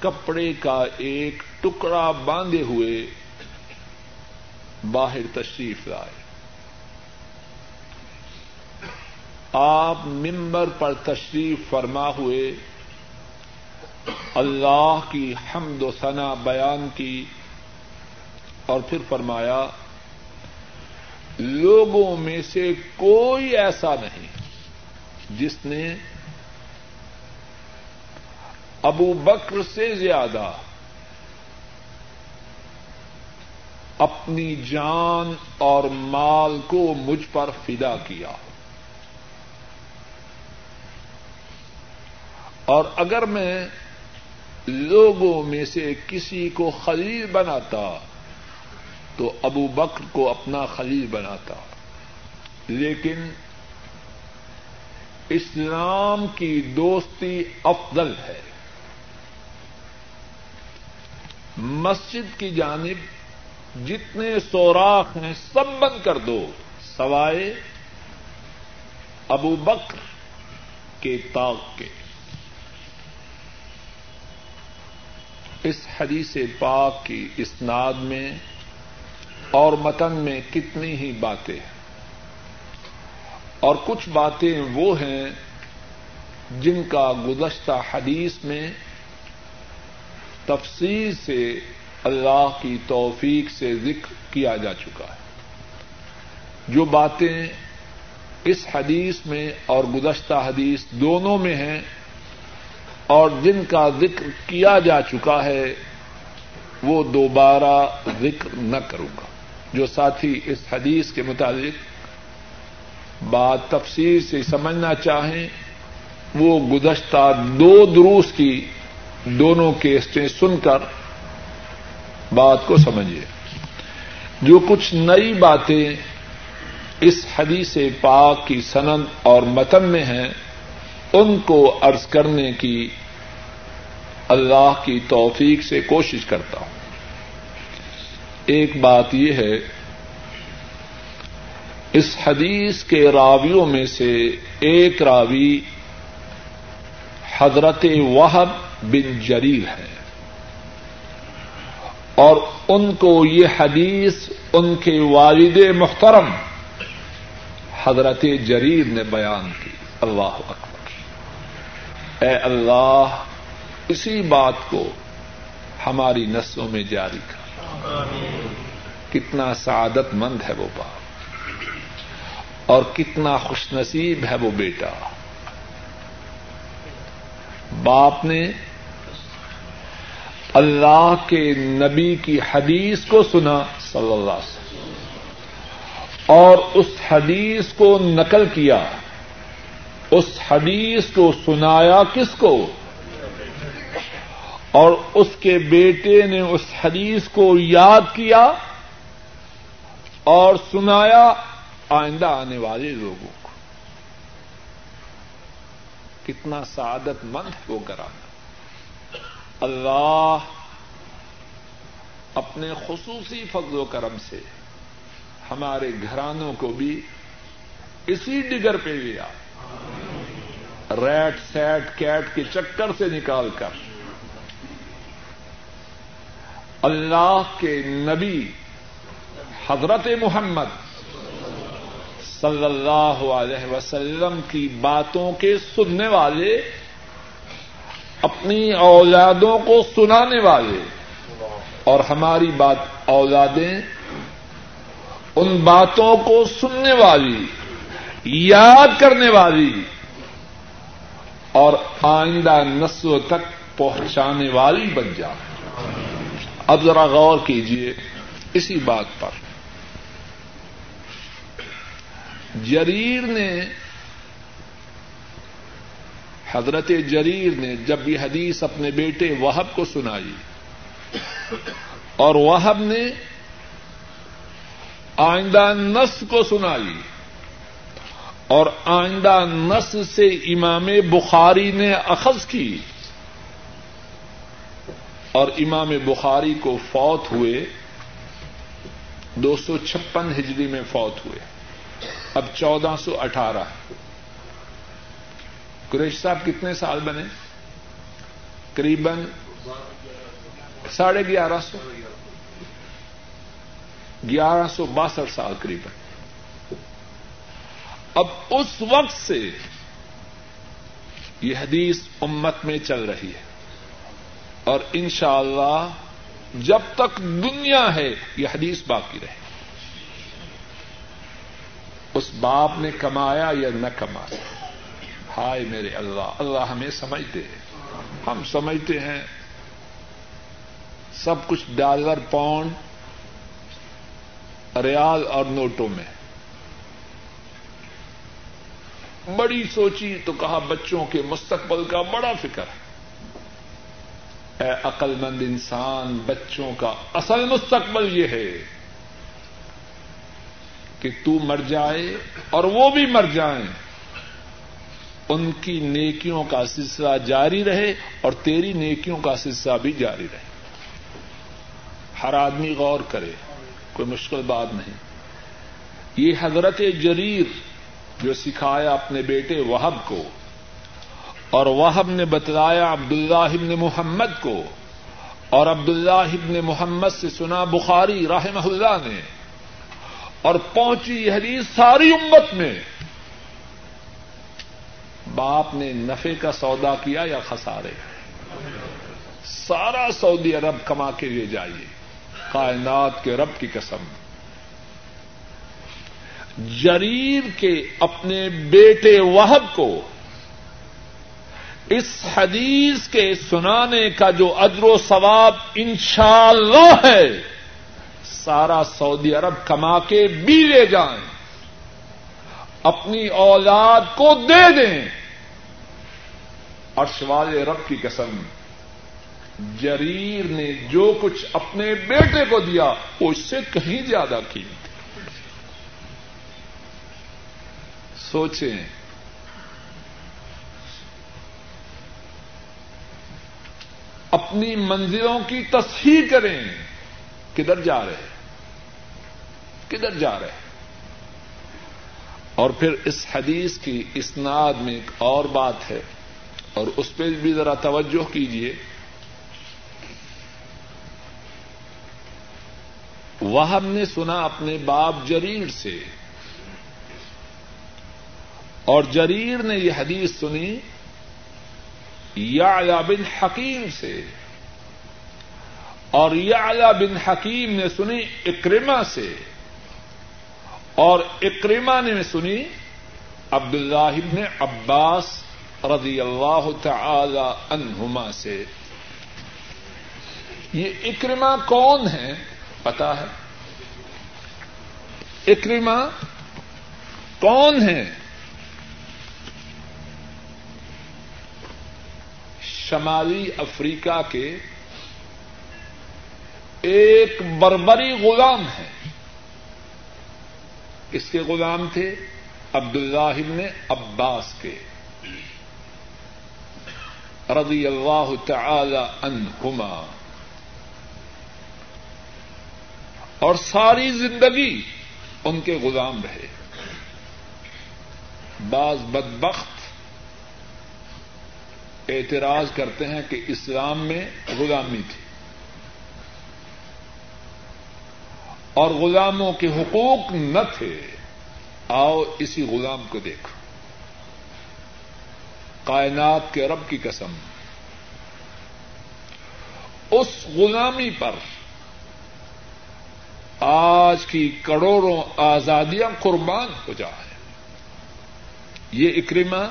کپڑے کا ایک ٹکڑا باندھے ہوئے باہر تشریف لائے۔ آپ ممبر پر تشریف فرما ہوئے، اللہ کی حمد و ثنا بیان کی اور پھر فرمایا، لوگوں میں سے کوئی ایسا نہیں جس نے ابو بکر سے زیادہ اپنی جان اور مال کو مجھ پر فدا کیا اور اگر میں لوگوں میں سے کسی کو خلیل بناتا تو ابو بکر کو اپنا خلیل بناتا لیکن اسلام کی دوستی افضل ہے۔ مسجد کی جانب جتنے سوراخ ہیں سب بند کر دو، سوائے ابو بکر کے تاغ کے۔ اس حدیث پاک کی اسناد میں اور متن میں کتنی ہی باتیں ہیں۔ اور کچھ باتیں وہ ہیں جن کا گزشتہ حدیث میں تفصیل سے اللہ کی توفیق سے ذکر کیا جا چکا ہے۔ جو باتیں اس حدیث میں اور گزشتہ حدیث دونوں میں ہیں اور جن کا ذکر کیا جا چکا ہے، وہ دوبارہ ذکر نہ کروں گا۔ جو ساتھی اس حدیث کے مطابق بات تفصیل سے سمجھنا چاہیں، وہ گزشتہ دو دروس کی دونوں کیسٹیں سن کر بات کو سمجھیے۔ جو کچھ نئی باتیں اس حدیث پاک کی سند اور متن میں ہیں ان کو عرض کرنے کی اللہ کی توفیق سے کوشش کرتا ہوں۔ ایک بات یہ ہے، اس حدیث کے راویوں میں سے ایک راوی حضرت وحب بن جریر ہے۔ اور ان کو یہ حدیث ان کے والد محترم حضرت جریر نے بیان کی۔ اللہ اکبر۔ اے اللہ، اسی بات کو ہماری نسلوں میں جاری کر۔ کتنا سعادت مند ہے وہ باپ۔ اور کتنا خوش نصیب ہے وہ بیٹا۔ باپ نے اللہ کے نبی کی حدیث کو سنا صلی اللہ علیہ وسلم، اور اس حدیث کو نقل کیا۔ اس حدیث کو سنایا کس کو؟ اور اس کے بیٹے نے اس حدیث کو یاد کیا اور سنایا آئندہ آنے والے لوگوں کو۔ کتنا سعادت مند وہ کرانا اللہ اپنے خصوصی فضل و کرم سے ہمارے گھرانوں کو بھی اسی ڈگر پہ لیا ریٹ سیٹ کیٹ کے چکر سے نکال کر اللہ کے نبی حضرت محمد صلی اللہ علیہ وسلم کی باتوں کے سننے والے، اپنی اولادوں کو سنانے والے، اور ہماری بات اولادیں ان باتوں کو سننے والی، یاد کرنے والی اور آئندہ نسلوں تک پہنچانے والی بن جائے اب ذرا غور کیجیے اسی بات پر۔ جریر نے حضرت جریر نے جب یہ حدیث اپنے بیٹے وہب کو سنائی اور وہب نے آئندہ نس کو سنائی اور آئندہ نس سے امام بخاری نے اخذ کی اور امام بخاری کو فوت ہوئے دو سو چھپن ہجری میں فوت ہوئے۔ اب چودہ سو اٹھارہ۔ قریش صاحب کتنے سال بنے؟ قریب ساڑھے گیارہ سو۔ گیارہ سو باسٹھ سال قریب اب اس وقت سے یہ حدیث امت میں چل رہی ہے۔ اور انشاءاللہ اللہ جب تک دنیا ہے یہ حدیث باقی رہے۔ اس باپ نے کمایا یا نہ کمایا؟ ہائے میرے اللہ اللہ ہمیں سمجھتے ہیں۔ ہم سمجھتے ہیں۔ سب کچھ ڈالر، پاؤنڈ، ریال اور نوٹوں میں۔ بڑی سوچی تو کہا بچوں کے مستقبل کا بڑا فکر ہے۔ اے عقل مند انسان، بچوں کا اصل مستقبل یہ ہے کہ تو مر جائے اور وہ بھی مر جائیں۔ ان کی نیکیوں کا سلسلہ جاری رہے اور تیری نیکیوں کا سلسلہ بھی جاری رہے۔ ہر آدمی غور کرے، کوئی مشکل بات نہیں۔ یہ حضرت جریر جو سکھایا اپنے بیٹے وہب کو، اور وہب نے بتلایا عبد اللہ ابن محمد کو، اور عبد اللہ ابن محمد سے سنا بخاری رحمہ اللہ نے، اور پہنچی حدیث ساری امت میں۔ باپ نے نفے کا سودا کیا یا خسارے؟ سارا سعودی عرب کما کے لے جائیے۔ کائنات کے رب کی قسم۔ جریر کے اپنے بیٹے وحب کو اس حدیث کے سنانے کا جو ادر و ثواب انشاءاللہ ہے، سارا سعودی عرب کما کے بھی لے جائیں، اپنی اولاد کو دے دیں۔ اور والے رب کی قسم، جریر نے جو کچھ اپنے بیٹے کو دیا، وہ اس سے کہیں زیادہ کی سوچیں اپنی منزلوں کی تصحیح کریں۔ کدھر جا رہے کدھر جا رہے اور پھر اس حدیث کی اسناد میں ایک اور بات ہے۔ اور اس پہ بھی ذرا توجہ کیجیے وہ ہم نے سنا اپنے باپ جریر سے۔ اور جریر نے یہ حدیث سنی یا بن حکیم سے۔ اور یا بن حکیم نے سنی اکرما سے۔ اور اکریما نے سنی عبد اللہ ابن عباس رضی اللہ تعالی عنہما سے۔ یہ اکرما کون ہے؟ پتا ہے۔ اکرما کون ہے؟ شمالی افریقہ کے ایک بربری غلام ہے اس کے غلام تھے؟ عبد اللہ ابن عباس کے۔ رضی اللہ تعالی عنہما۔ اور ساری زندگی ان کے غلام رہے۔ بعض بدبخت اعتراض کرتے ہیں کہ اسلام میں غلامی تھی اور غلاموں کے حقوق نہ تھے، آؤ اسی غلام کو دیکھو۔ کائنات کے رب کی قسم، اس غلامی پر آج کی کروڑوں آزادیاں قربان ہو جائیں یہ اکریما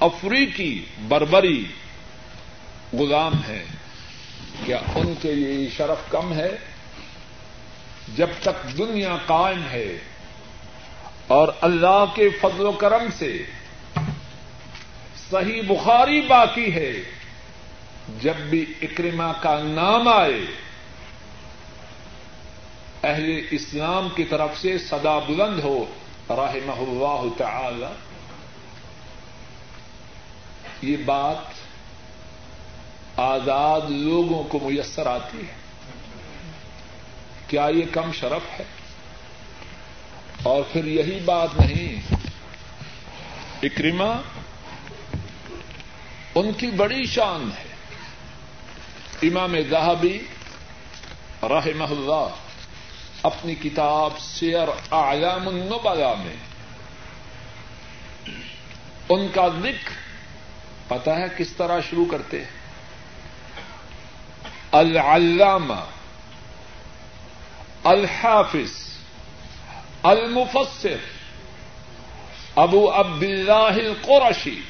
افریقی بربری غلام ہے کیا ان کے لیے شرف کم ہے؟ جب تک دنیا قائم ہے اور اللہ کے فضل و کرم سے صحیح بخاری باقی ہے، جب بھی اکرما کا نام آئے، اہل اسلام کی طرف سے سدا بلند ہو، رحمہ اللہ تعالی یہ بات آزاد لوگوں کو میسر آتی ہے۔ کیا یہ کم شرف ہے؟ اور پھر یہی بات نہیں اکرما ان کی بڑی شان ہے۔ امام ذہبی رحمہ اللہ اپنی کتاب سیر اعلام النبلا میں، ان کا ذکر پتا ہے کس طرح شروع کرتے ہیں؟ العلامہ، الحافظ، المفسر، ابو عبد اللہ القرشی،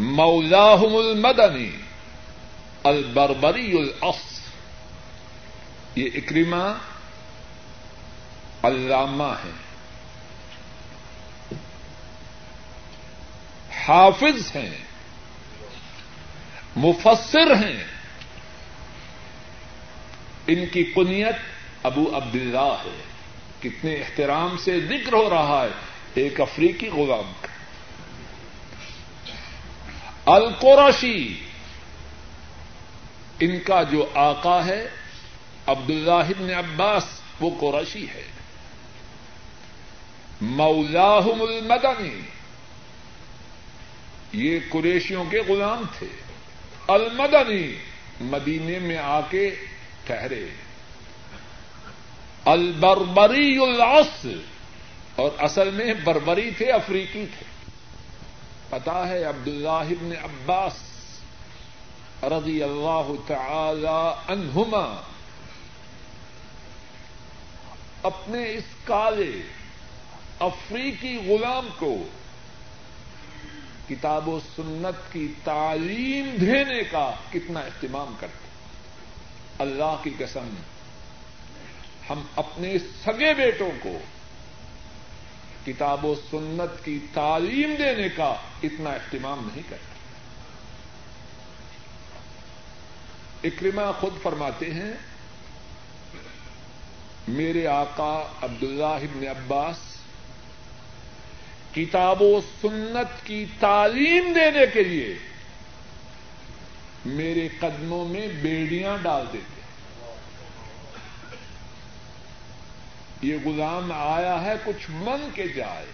مولاہم المدنی، البربری الاص یہ اکریما علامہ ہے حافظ ہیں، مفسر ہیں۔ ان کی کنیت ابو عبداللہ ہے۔ کتنے احترام سے ذکر ہو رہا ہے۔ ایک افریقی غلام۔ کا القرشی ان کا جو آقا ہے عبد اللہ عباس، وہ قرشی ہے۔ مولاہم المدنی۔ یہ قریشیوں کے غلام تھے۔ المدنی، مدینے میں آ کے ٹھہرے۔ البربری الاس اور اصل میں بربری تھے، افریقی تھے۔ پتا ہے عبد اللہ عباس رضی اللہ تعالی عنہما اپنے اس کالے افریقی غلام کو کتاب و سنت کی تعلیم دینے کا کتنا اہتمام کرتے اللہ کی قسم، ہم اپنے سگے بیٹوں کو کتاب و سنت کی تعلیم دینے کا اتنا اہتمام نہیں کرتے۔ اکرما خود فرماتے ہیں، میرے آقا عبداللہ ابن عباس کتاب و سنت کی تعلیم دینے کے لیے میرے قدموں میں بیڑیاں ڈال دیتے یہ غلام آیا ہے کچھ من کے جائے۔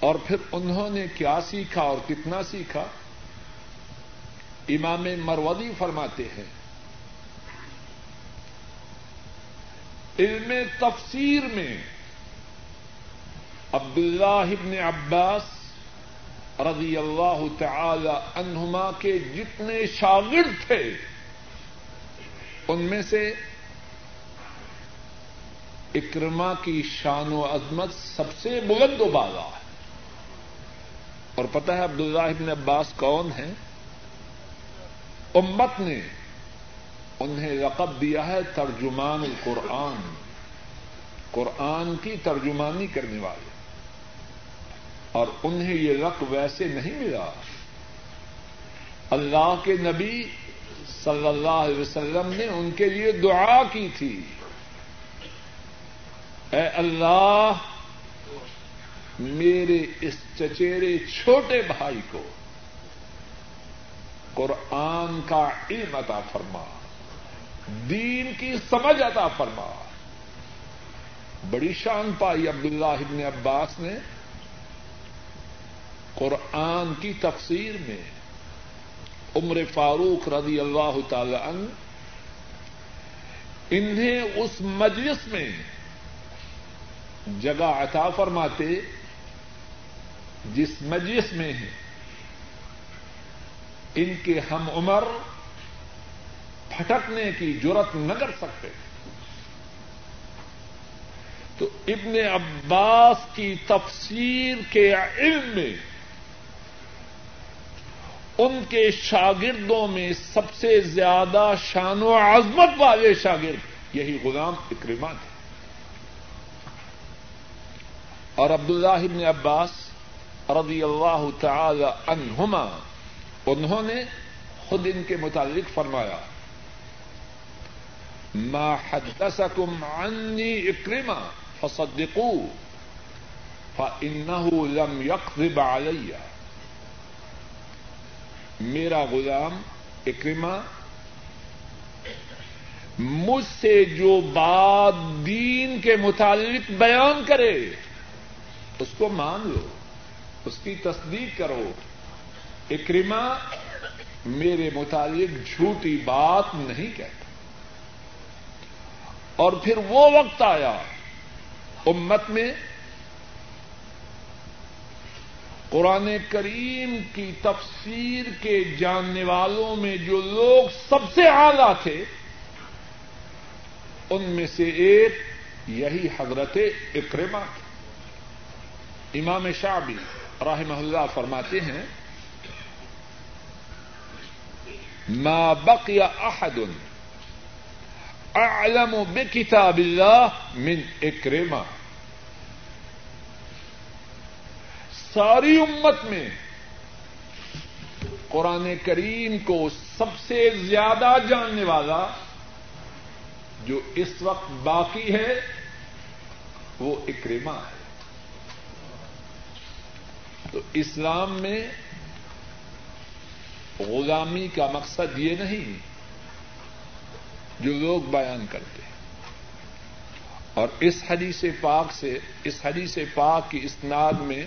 اور پھر انہوں نے کیا سیکھا اور کتنا سیکھا؟ امام مرودی فرماتے ہیں، علم تفسیر میں عبد اللہ ابن عباس رضی اللہ تعالی عنہما کے جتنے شاگرد تھے، ان میں سے اکرما کی شان و عظمت سب سے بلند و بالا ہے۔ اور پتہ ہے عبداللہ ابن عباس کون ہے امت نے انہیں رقب دیا ہے ترجمان القرآن۔ قرآن کی ترجمانی کرنے والے۔ اور انہیں یہ رق ویسے نہیں ملا۔ اللہ کے نبی صلی اللہ علیہ وسلم نے ان کے لیے دعا کی تھی۔ اے اللہ، میرے اس چچیرے چھوٹے بھائی کو قرآن کا علم عطا فرما، دین کی سمجھ عطا فرما۔ بڑی شان پائی عبداللہ ابن عباس نے۔ قرآن کی تفسیر میں عمر فاروق رضی اللہ تعالی عنہ انہیں اس مجلس میں جگہ عطا فرماتے جس مجلس میں ہیں۔ ان کے ہم عمر پھٹکنے کی ضرورت نہ کر سکتے۔ تو ابن عباس کی تفسیر کے علم میں ان کے شاگردوں میں سب سے زیادہ شان و عظمت والے شاگرد یہی غلام اکرما تھے۔ اور عبداللہ ابن عباس رضی اللہ تعالی عنہما، انہوں نے خود ان کے متعلق فرمایا، ما حدثكم عني اکرما فصدقوه فانه لم يكذب علي میرا غلام اکرما مجھ سے جو بات دین کے متعلق بیان کرے، اس کو مان لو، اس کی تصدیق کرو۔ اکرما میرے متعلق جھوٹی بات نہیں کہتا۔ اور پھر وہ وقت آیا، امت میں قرآن کریم کی تفسیر کے جاننے والوں میں جو لوگ سب سے اعلی تھے، ان میں سے ایک یہی حضرت اکرما امام شعبی رحمہ اللہ فرماتے ہیں، ما بقي احد اعلم بكتاب الله من اکرما ساری امت میں قرآن کریم کو سب سے زیادہ جاننے والا جو اس وقت باقی ہے، وہ اکریما ہے۔ تو اسلام میں غلامی کا مقصد یہ نہیں جو لوگ بیان کرتے ہیں۔ اور اس حدیث پاک سے، اس حدیث پاک کی اسناد میں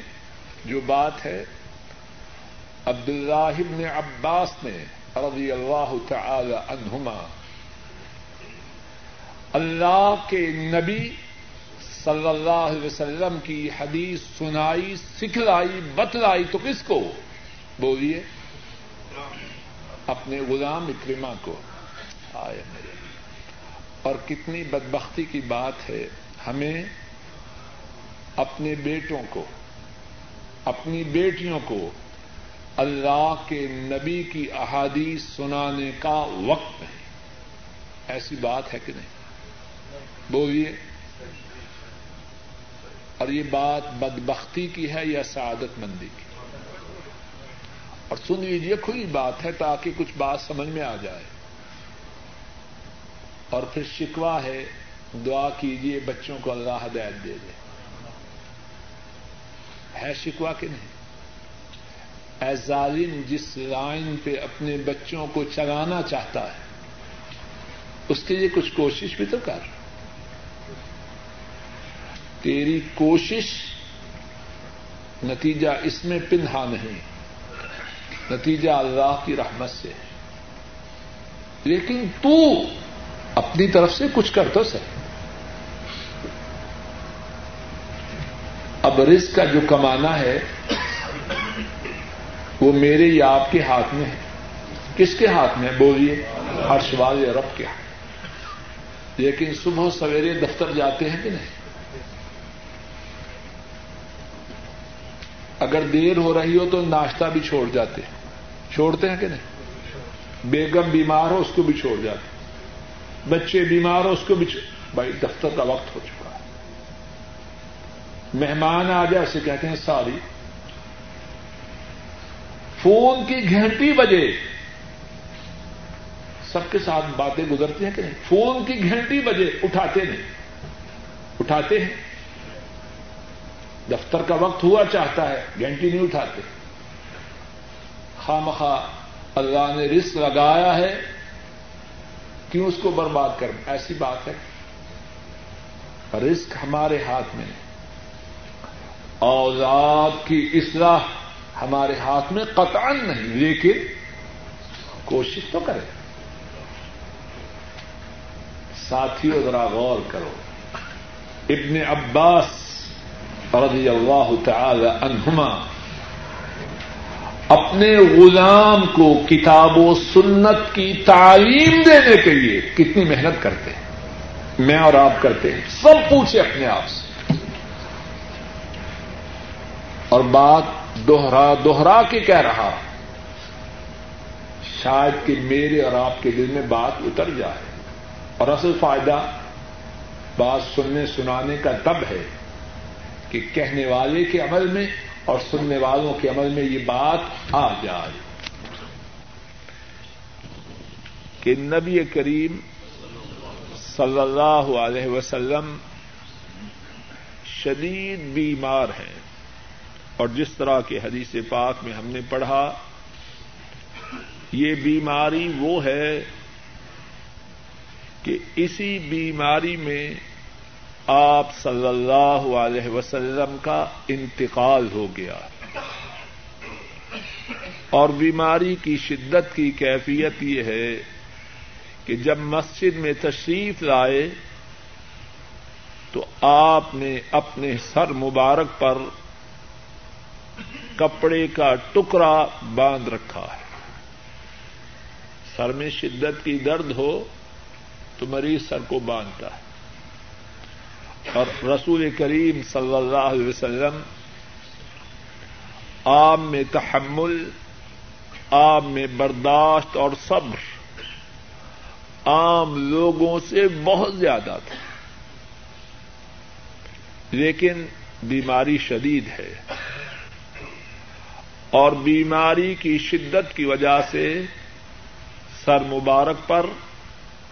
جو بات ہے عبد اللہ ابن عباس نے رضی اللہ تعالی عنہما اللہ کے نبی صلی اللہ علیہ وسلم کی حدیث سنائی، سکھلائی، بتلائی تو کس کو؟ بولیے۔ اپنے غلام اکرما کو۔ آئے میرے۔ اور کتنی بدبختی کی بات ہے، ہمیں اپنے بیٹوں کو اپنی بیٹیوں کو اللہ کے نبی کی احادیث سنانے کا وقت نہیں۔ ایسی بات ہے کہ نہیں؟ بولیے۔ اور یہ بات بدبختی کی ہے یا سعادت مندی کی؟ اور سن لیجیے کھلی بات ہے تاکہ کچھ بات سمجھ میں آ جائے۔ اور پھر شکوا ہے، دعا کیجیے بچوں کو اللہ ہدایت دے دے۔ ہے شکوا کہ نہیں؟ اے ظالم جس لائن پہ اپنے بچوں کو چلانا چاہتا ہے، اس کے لیے کچھ کوشش بھی تو کر۔ تیری کوشش نتیجہ اس میں پنہا نہیں، نتیجہ اللہ کی رحمت سے ہے۔ لیکن تو اپنی طرف سے کچھ کر تو سکے اب رزق کا جو کمانا ہے، وہ میرے یا آپ کے ہاتھ میں ہے۔ کس کے ہاتھ میں؟ بولیے۔ ہرشوال یا رب کے۔ ہاتھ لیکن صبح سویرے دفتر جاتے ہیں کہ نہیں؟ اگر دیر ہو رہی ہو تو ناشتہ بھی چھوڑ جاتے ہیں۔ چھوڑتے ہیں کہ نہیں؟ بیگم بیمار ہو اس کو بھی چھوڑ جاتے بچے بیمار ہو اس کو بھی بھائی، دفتر کا وقت ہو چکا۔ مہمان آ جائے، اسے کہتے ہیں ساری فون کی گھنٹی بجے سب کے ساتھ باتیں گزرتی ہیں کہ نہیں؟ فون کی گھنٹی بجے اٹھاتے نہیں۔ اٹھاتے ہیں۔ دفتر کا وقت ہوا چاہتا ہے، گھنٹی نہیں اٹھاتے۔ خام اللہ نے رسک لگایا ہے، کیوں اس کو برباد کر ایسی بات ہے۔ رسک ہمارے ہاتھ میں اوزاد کی اصلاح ہمارے ہاتھ میں قطعا نہیں، لیکن کوشش تو کریں۔ ساتھیوں، ذرا غور کرو۔ ابن عباس رضی اللہ تعالی عنہما اپنے غلام کو کتاب و سنت کی تعلیم دینے کے لیے کتنی محنت کرتے ہیں؟ میں اور آپ کرتے ہیں۔ سب پوچھے اپنے آپ سے۔ اور بات دوہرا دوہرا کے کہہ رہا شاید کہ میرے اور آپ کے دل میں بات اتر جائے۔ اور اصل فائدہ بات سننے سنانے کا تب ہے کہ کہنے والے کے عمل میں اور سننے والوں کے عمل میں یہ بات آ جائے کہ نبی کریم صلی اللہ علیہ وسلم شدید بیمار ہیں۔ اور جس طرح کے حدیث پاک میں ہم نے پڑھا، یہ بیماری وہ ہے کہ اسی بیماری میں آپ صلی اللہ علیہ وسلم کا انتقال ہو گیا اور بیماری کی شدت کی کیفیت یہ ہے کہ جب مسجد میں تشریف لائے تو آپ نے اپنے سر مبارک پر کپڑے کا ٹکڑا باندھ رکھا ہے۔ سر میں شدت کی درد ہو تو مریض سر کو باندھتا ہے۔ اور رسول کریم صلی اللہ علیہ وسلم عام میں تحمل، عام میں برداشت اور صبر عام لوگوں سے بہت زیادہ تھا۔ لیکن بیماری شدید ہے۔ اور بیماری کی شدت کی وجہ سے سر مبارک پر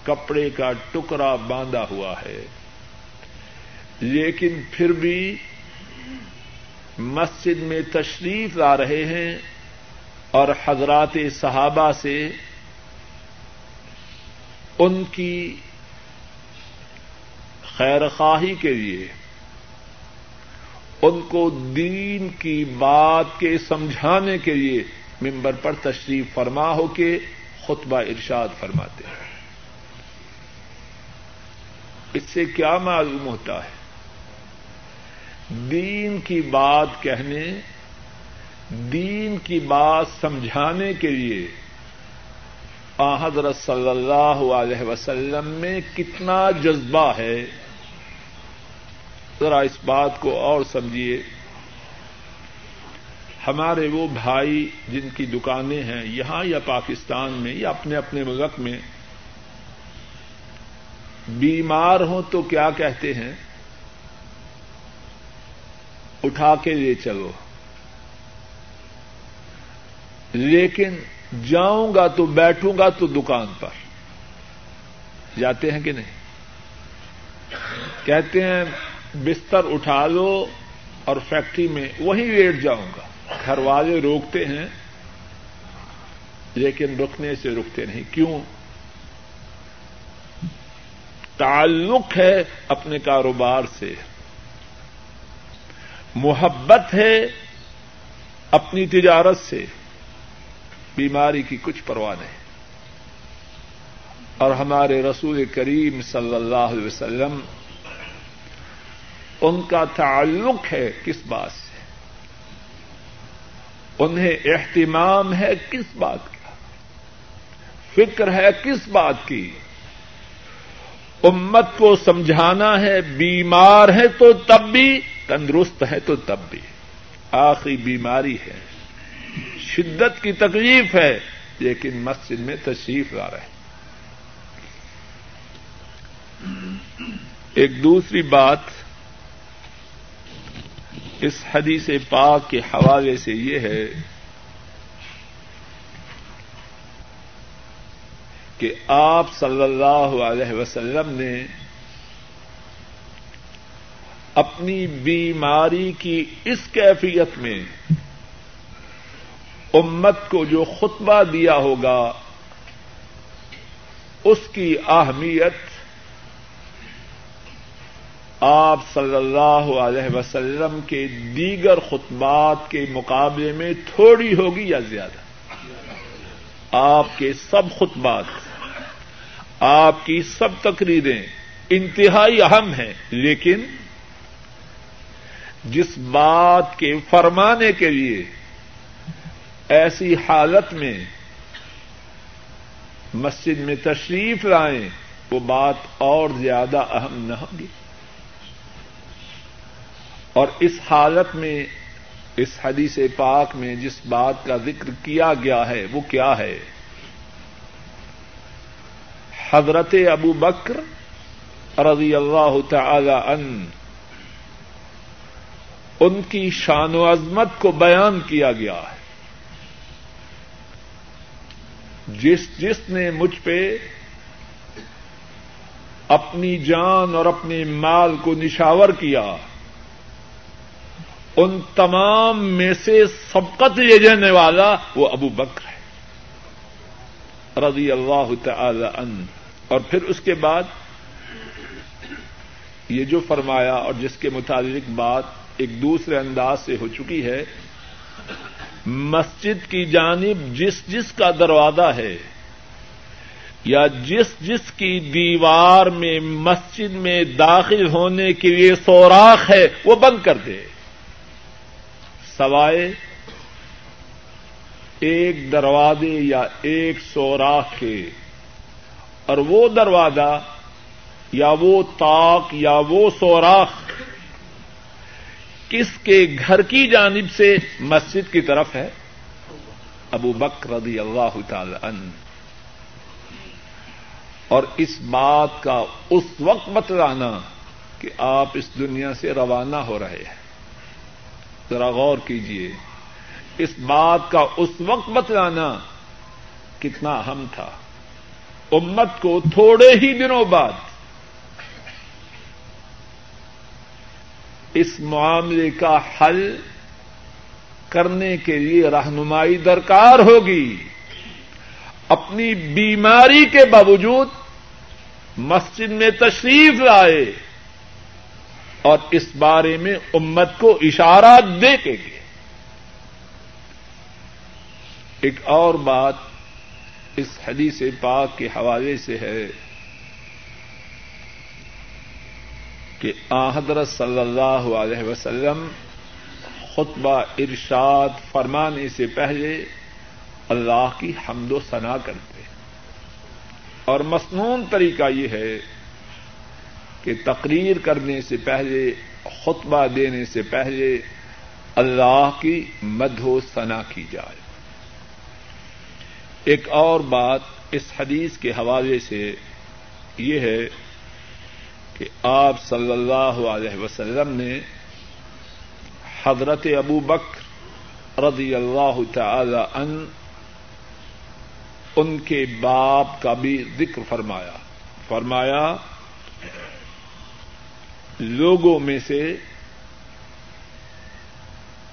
کپڑے کا ٹکڑا باندھا ہوا ہے۔ لیکن پھر بھی مسجد میں تشریف لا رہے ہیں اور حضرات صحابہ سے ان کی خیر خواہی کے لیے ان کو دین کی بات کے سمجھانے کے لیے ممبر پر تشریف فرما ہو کے خطبہ ارشاد فرماتے ہیں۔ اس سے کیا معلوم ہوتا ہے؟ دین کی بات کہنے، دین کی بات سمجھانے کے لیے حضرت صلی اللہ علیہ وسلم میں کتنا جذبہ ہے۔ ذرا اس بات کو اور سمجھیے۔ ہمارے وہ بھائی جن کی دکانیں ہیں یہاں یا پاکستان میں یا اپنے اپنے ملک میں، بیمار ہوں تو کیا کہتے ہیں؟ اٹھا کے لے چلو۔ لیکن جاؤں گا تو بیٹھوں گا تو دکان پر۔ جاتے ہیں کہ نہیں؟ کہتے ہیں بستر اٹھا لو اور فیکٹری میں وہیں لیٹ جاؤں گا۔ گھر والے روکتے ہیں، لیکن رکنے سے رکتے نہیں۔ کیوں؟ تعلق ہے اپنے کاروبار سے۔ محبت ہے اپنی تجارت سے۔ بیماری کی کچھ پرواہ نہیں۔ اور ہمارے رسول کریم صلی اللہ علیہ وسلم ان کا تعلق ہے کس بات سے؟ انہیں اہتمام ہے کس بات کا؟ فکر ہے کس بات کی؟ امت کو سمجھانا ہے، بیمار ہے تو تب بھی، تندرست ہے تو تب بھی۔ آخری بیماری ہے۔ شدت کی تکلیف ہے، لیکن مسجد میں تشریف لا رہے ایک دوسری بات اس حدیث پاک کے حوالے سے یہ ہے کہ آپ صلی اللہ علیہ وسلم نے اپنی بیماری کی اس کیفیت میں امت کو جو خطبہ دیا ہوگا، اس کی اہمیت آپ صلی اللہ علیہ وسلم کے دیگر خطبات کے مقابلے میں تھوڑی ہوگی یا زیادہ؟ آپ کے سب خطبات، آپ کی سب تقریریں انتہائی اہم ہیں، لیکن جس بات کے فرمانے کے لیے ایسی حالت میں مسجد میں تشریف لائیں، وہ بات اور زیادہ اہم نہ ہوگی۔ اور اس حالت میں، اس حدیث پاک میں جس بات کا ذکر کیا گیا ہے، وہ کیا ہے؟ حضرت ابو بکر رضی اللہ تعالی ان ان کی شان و عظمت کو بیان کیا گیا ہے۔ جس جس نے مجھ پہ اپنی جان اور اپنے مال کو نشاور کیا ان تمام میں سے سبقت لے جانے والا وہ ابو بکر ہے۔ رضی اللہ تعالی ان اور پھر اس کے بعد یہ جو فرمایا اور جس کے متعلق بات ایک دوسرے انداز سے ہو چکی ہے، مسجد کی جانب جس جس کا دروازہ ہے یا جس جس کی دیوار میں مسجد میں داخل ہونے کے لیے سوراخ ہے، وہ بند کر دے۔ سوائے ایک دروازے یا ایک سوراخ کے، اور وہ دروازہ یا وہ تاک یا وہ سوراخ کس کے گھر کی جانب سے مسجد کی طرف ہے؟ ابو بک رضی اللہ تعالی عنہ۔ اور اس بات کا اس وقت بتلانا کہ آپ اس دنیا سے روانہ ہو رہے ہیں۔ ذرا غور کیجیے اس بات کا اس وقت بتلانا کتنا اہم تھا۔ امت کو تھوڑے ہی دنوں بعد اس معاملے کا حل کرنے کے لیے رہنمائی درکار ہوگی۔ اپنی بیماری کے باوجود مسجد میں تشریف لائے۔ اور اس بارے میں امت کو اشارات دے کے گئے۔ ایک اور بات اس حدیث پاک کے حوالے سے ہے کہ حضرت صلی اللہ علیہ وسلم خطبہ ارشاد فرمانے سے پہلے اللہ کی حمد و ثنا کرتے اور مصنون طریقہ یہ ہے کہ تقریر کرنے سے پہلے، خطبہ دینے سے پہلے اللہ کی مدھ و ثنا کی جائے۔ ایک اور بات اس حدیث کے حوالے سے یہ ہے کہ آپ صلی اللہ علیہ وسلم نے حضرت ابو بکر رضی اللہ تعالی ان ان کے باپ کا بھی ذکر فرمایا۔ فرمایا لوگوں میں سے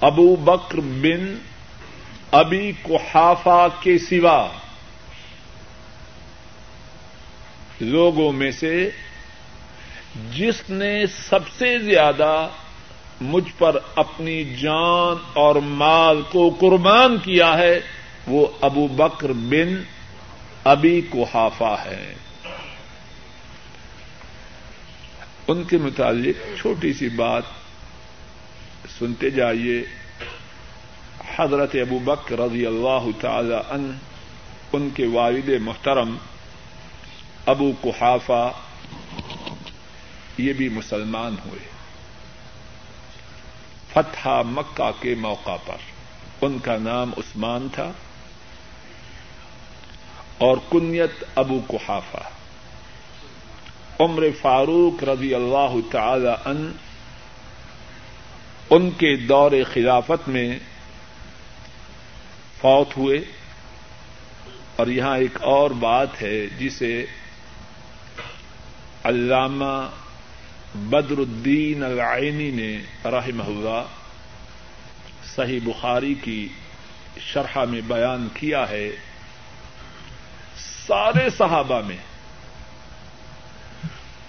ابو بکر بن ابی کوحافا کے سوا لوگوں میں سے جس نے سب سے زیادہ مجھ پر اپنی جان اور مال کو قربان کیا ہے، وہ ابو بکر بن ابی کوحافا ہے۔ ان کے متعلق چھوٹی سی بات سنتے جائیے۔ حضرت ابو بک رضی اللہ تعالی ان ان کے والد محترم ابو کوحافہ یہ بھی مسلمان ہوئے۔ فتح مکہ کے موقع پر، ان کا نام عثمان تھا اور کنیت ابو کوحافہ عمر فاروق رضی اللہ تعالی ان ان کے دور خلافت میں فوت ہوئے۔ اور یہاں ایک اور بات ہے جسے علامہ بدر الدین العینی نے رحمہ اللہ صحیح بخاری کی شرح میں بیان کیا ہے۔ سارے صحابہ میں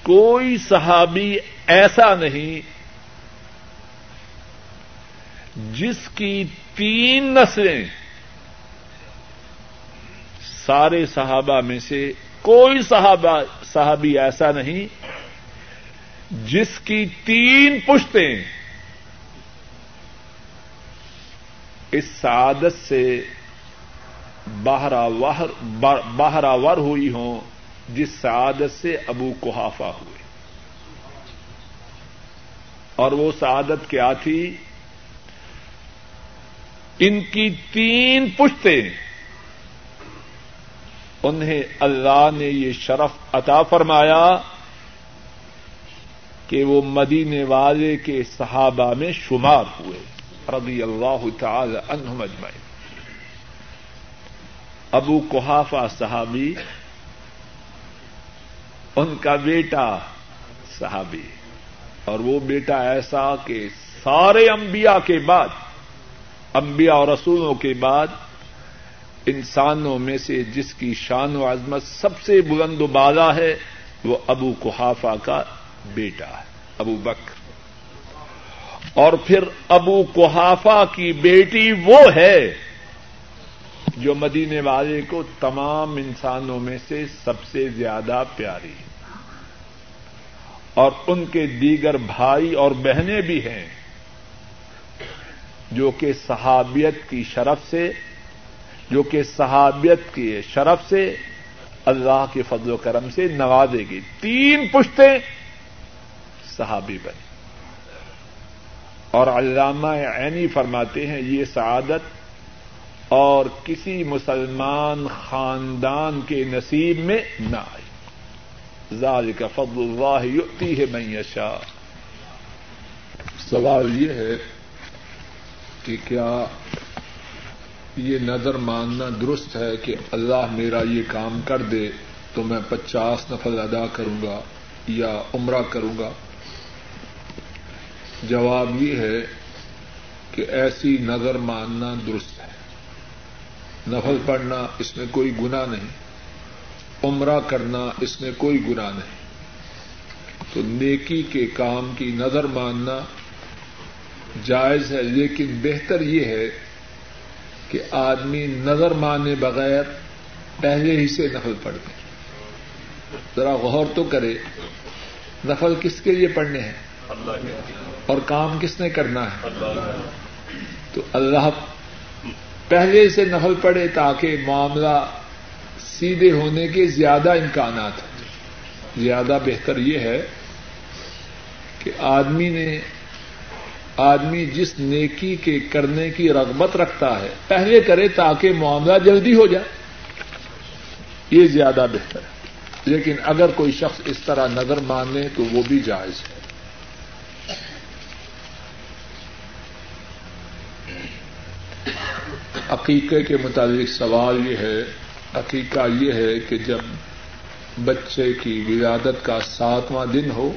کوئی صحابی ایسا نہیں جس کی تین نسلیں سارے صحابہ میں سے کوئی صحابہ صحابی ایسا نہیں جس کی تین پشتیں اس سعادت سے باہراور ہوئی ہوں۔ جس سعادت سے ابو کوحافہ ہوئے۔ اور وہ سعادت کیا تھی؟ ان کی تین پشتیں۔ انہیں اللہ نے یہ شرف عطا فرمایا کہ وہ مدینے والے کے صحابہ میں شمار ہوئے۔ رضی اللہ تعالی عنہم اجمعین۔ ابو کوحافہ صحابی ان کا بیٹا صحابی اور وہ بیٹا ایسا کہ سارے انبیاء کے بعد، انبیاء اور رسولوں کے بعد انسانوں میں سے جس کی شان و عظمت سب سے بلند و بالا ہے، وہ ابو کوحافہ کا بیٹا ہے، ابو بکر۔ اور پھر ابو کوحافہ کی بیٹی وہ ہے جو مدینے والے کو تمام انسانوں میں سے سب سے زیادہ پیاری اور ان کے دیگر بھائی اور بہنیں بھی ہیں، جو کہ صحابیت کی شرف سے، جو کہ صحابیت کی شرف سے اللہ کے فضل و کرم سے نوازے گی تین پشتیں صحابی بنے اور علامہ عینی فرماتے ہیں، یہ سعادت اور کسی مسلمان خاندان کے نصیب میں نہ آئی ذال کا فضل اللہ یؤتی ہے میشا سوال یہ ہے کہ کیا یہ نظر ماننا درست ہے کہ اللہ میرا یہ کام کر دے تو میں پچاس نفل ادا کروں گا یا عمرہ کروں گا؟ جواب یہ ہے کہ ایسی نظر ماننا درست ہے۔ نفل پڑھنا اس میں کوئی گنا نہیں، عمرہ کرنا اس میں کوئی گنا نہیں۔ تو نیکی کے کام کی نظر ماننا جائز ہے، لیکن بہتر یہ ہے کہ آدمی نظر مانے بغیر پہلے ہی سے نفل پڑھ دے ذرا غور تو کرے، نفل کس کے لیے پڑھنے ہیں؟ اور کام کس نے کرنا ہے؟ تو اللہ پہلے سے نفل پڑے تاکہ معاملہ سیدھے ہونے کے زیادہ امکانات ہیں۔ زیادہ بہتر یہ ہے کہ آدمی نے، آدمی جس نیکی کے کرنے کی رغبت رکھتا ہے، پہلے کرے تاکہ معاملہ جلدی ہو جائے۔ یہ زیادہ بہتر ہے۔ لیکن اگر کوئی شخص اس طرح نظر مانے تو وہ بھی جائز ہے۔ عقیقے کے متعلق سوال یہ ہے، عقیقہ یہ ہے کہ جب بچے کی ولادت کا ساتواں دن ہو،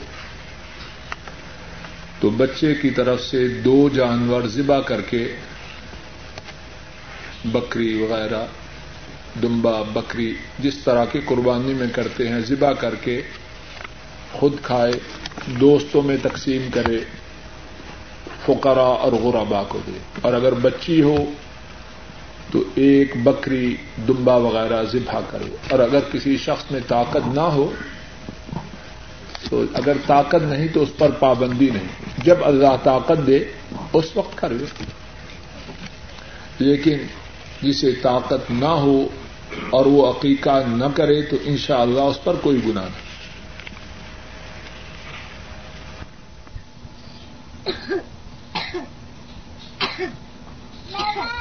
تو بچے کی طرف سے دو جانور ذبح کر کے بکری وغیرہ، دمبا، بکری جس طرح کی قربانی میں کرتے ہیں، ذبح کر کے خود کھائے، دوستوں میں تقسیم کرے فقرا اور غربا کو دے۔ اور اگر بچی ہو تو ایک بکری دمبا وغیرہ ذبح کرے اور اگر کسی شخص میں طاقت نہ ہو تو اگر طاقت نہیں تو اس پر پابندی نہیں۔ جب اللہ طاقت دے اس وقت کر لے۔ لیکن جسے طاقت نہ ہو اور وہ عقیقہ نہ کرے تو انشاءاللہ اللہ اس پر کوئی گنا نہیں۔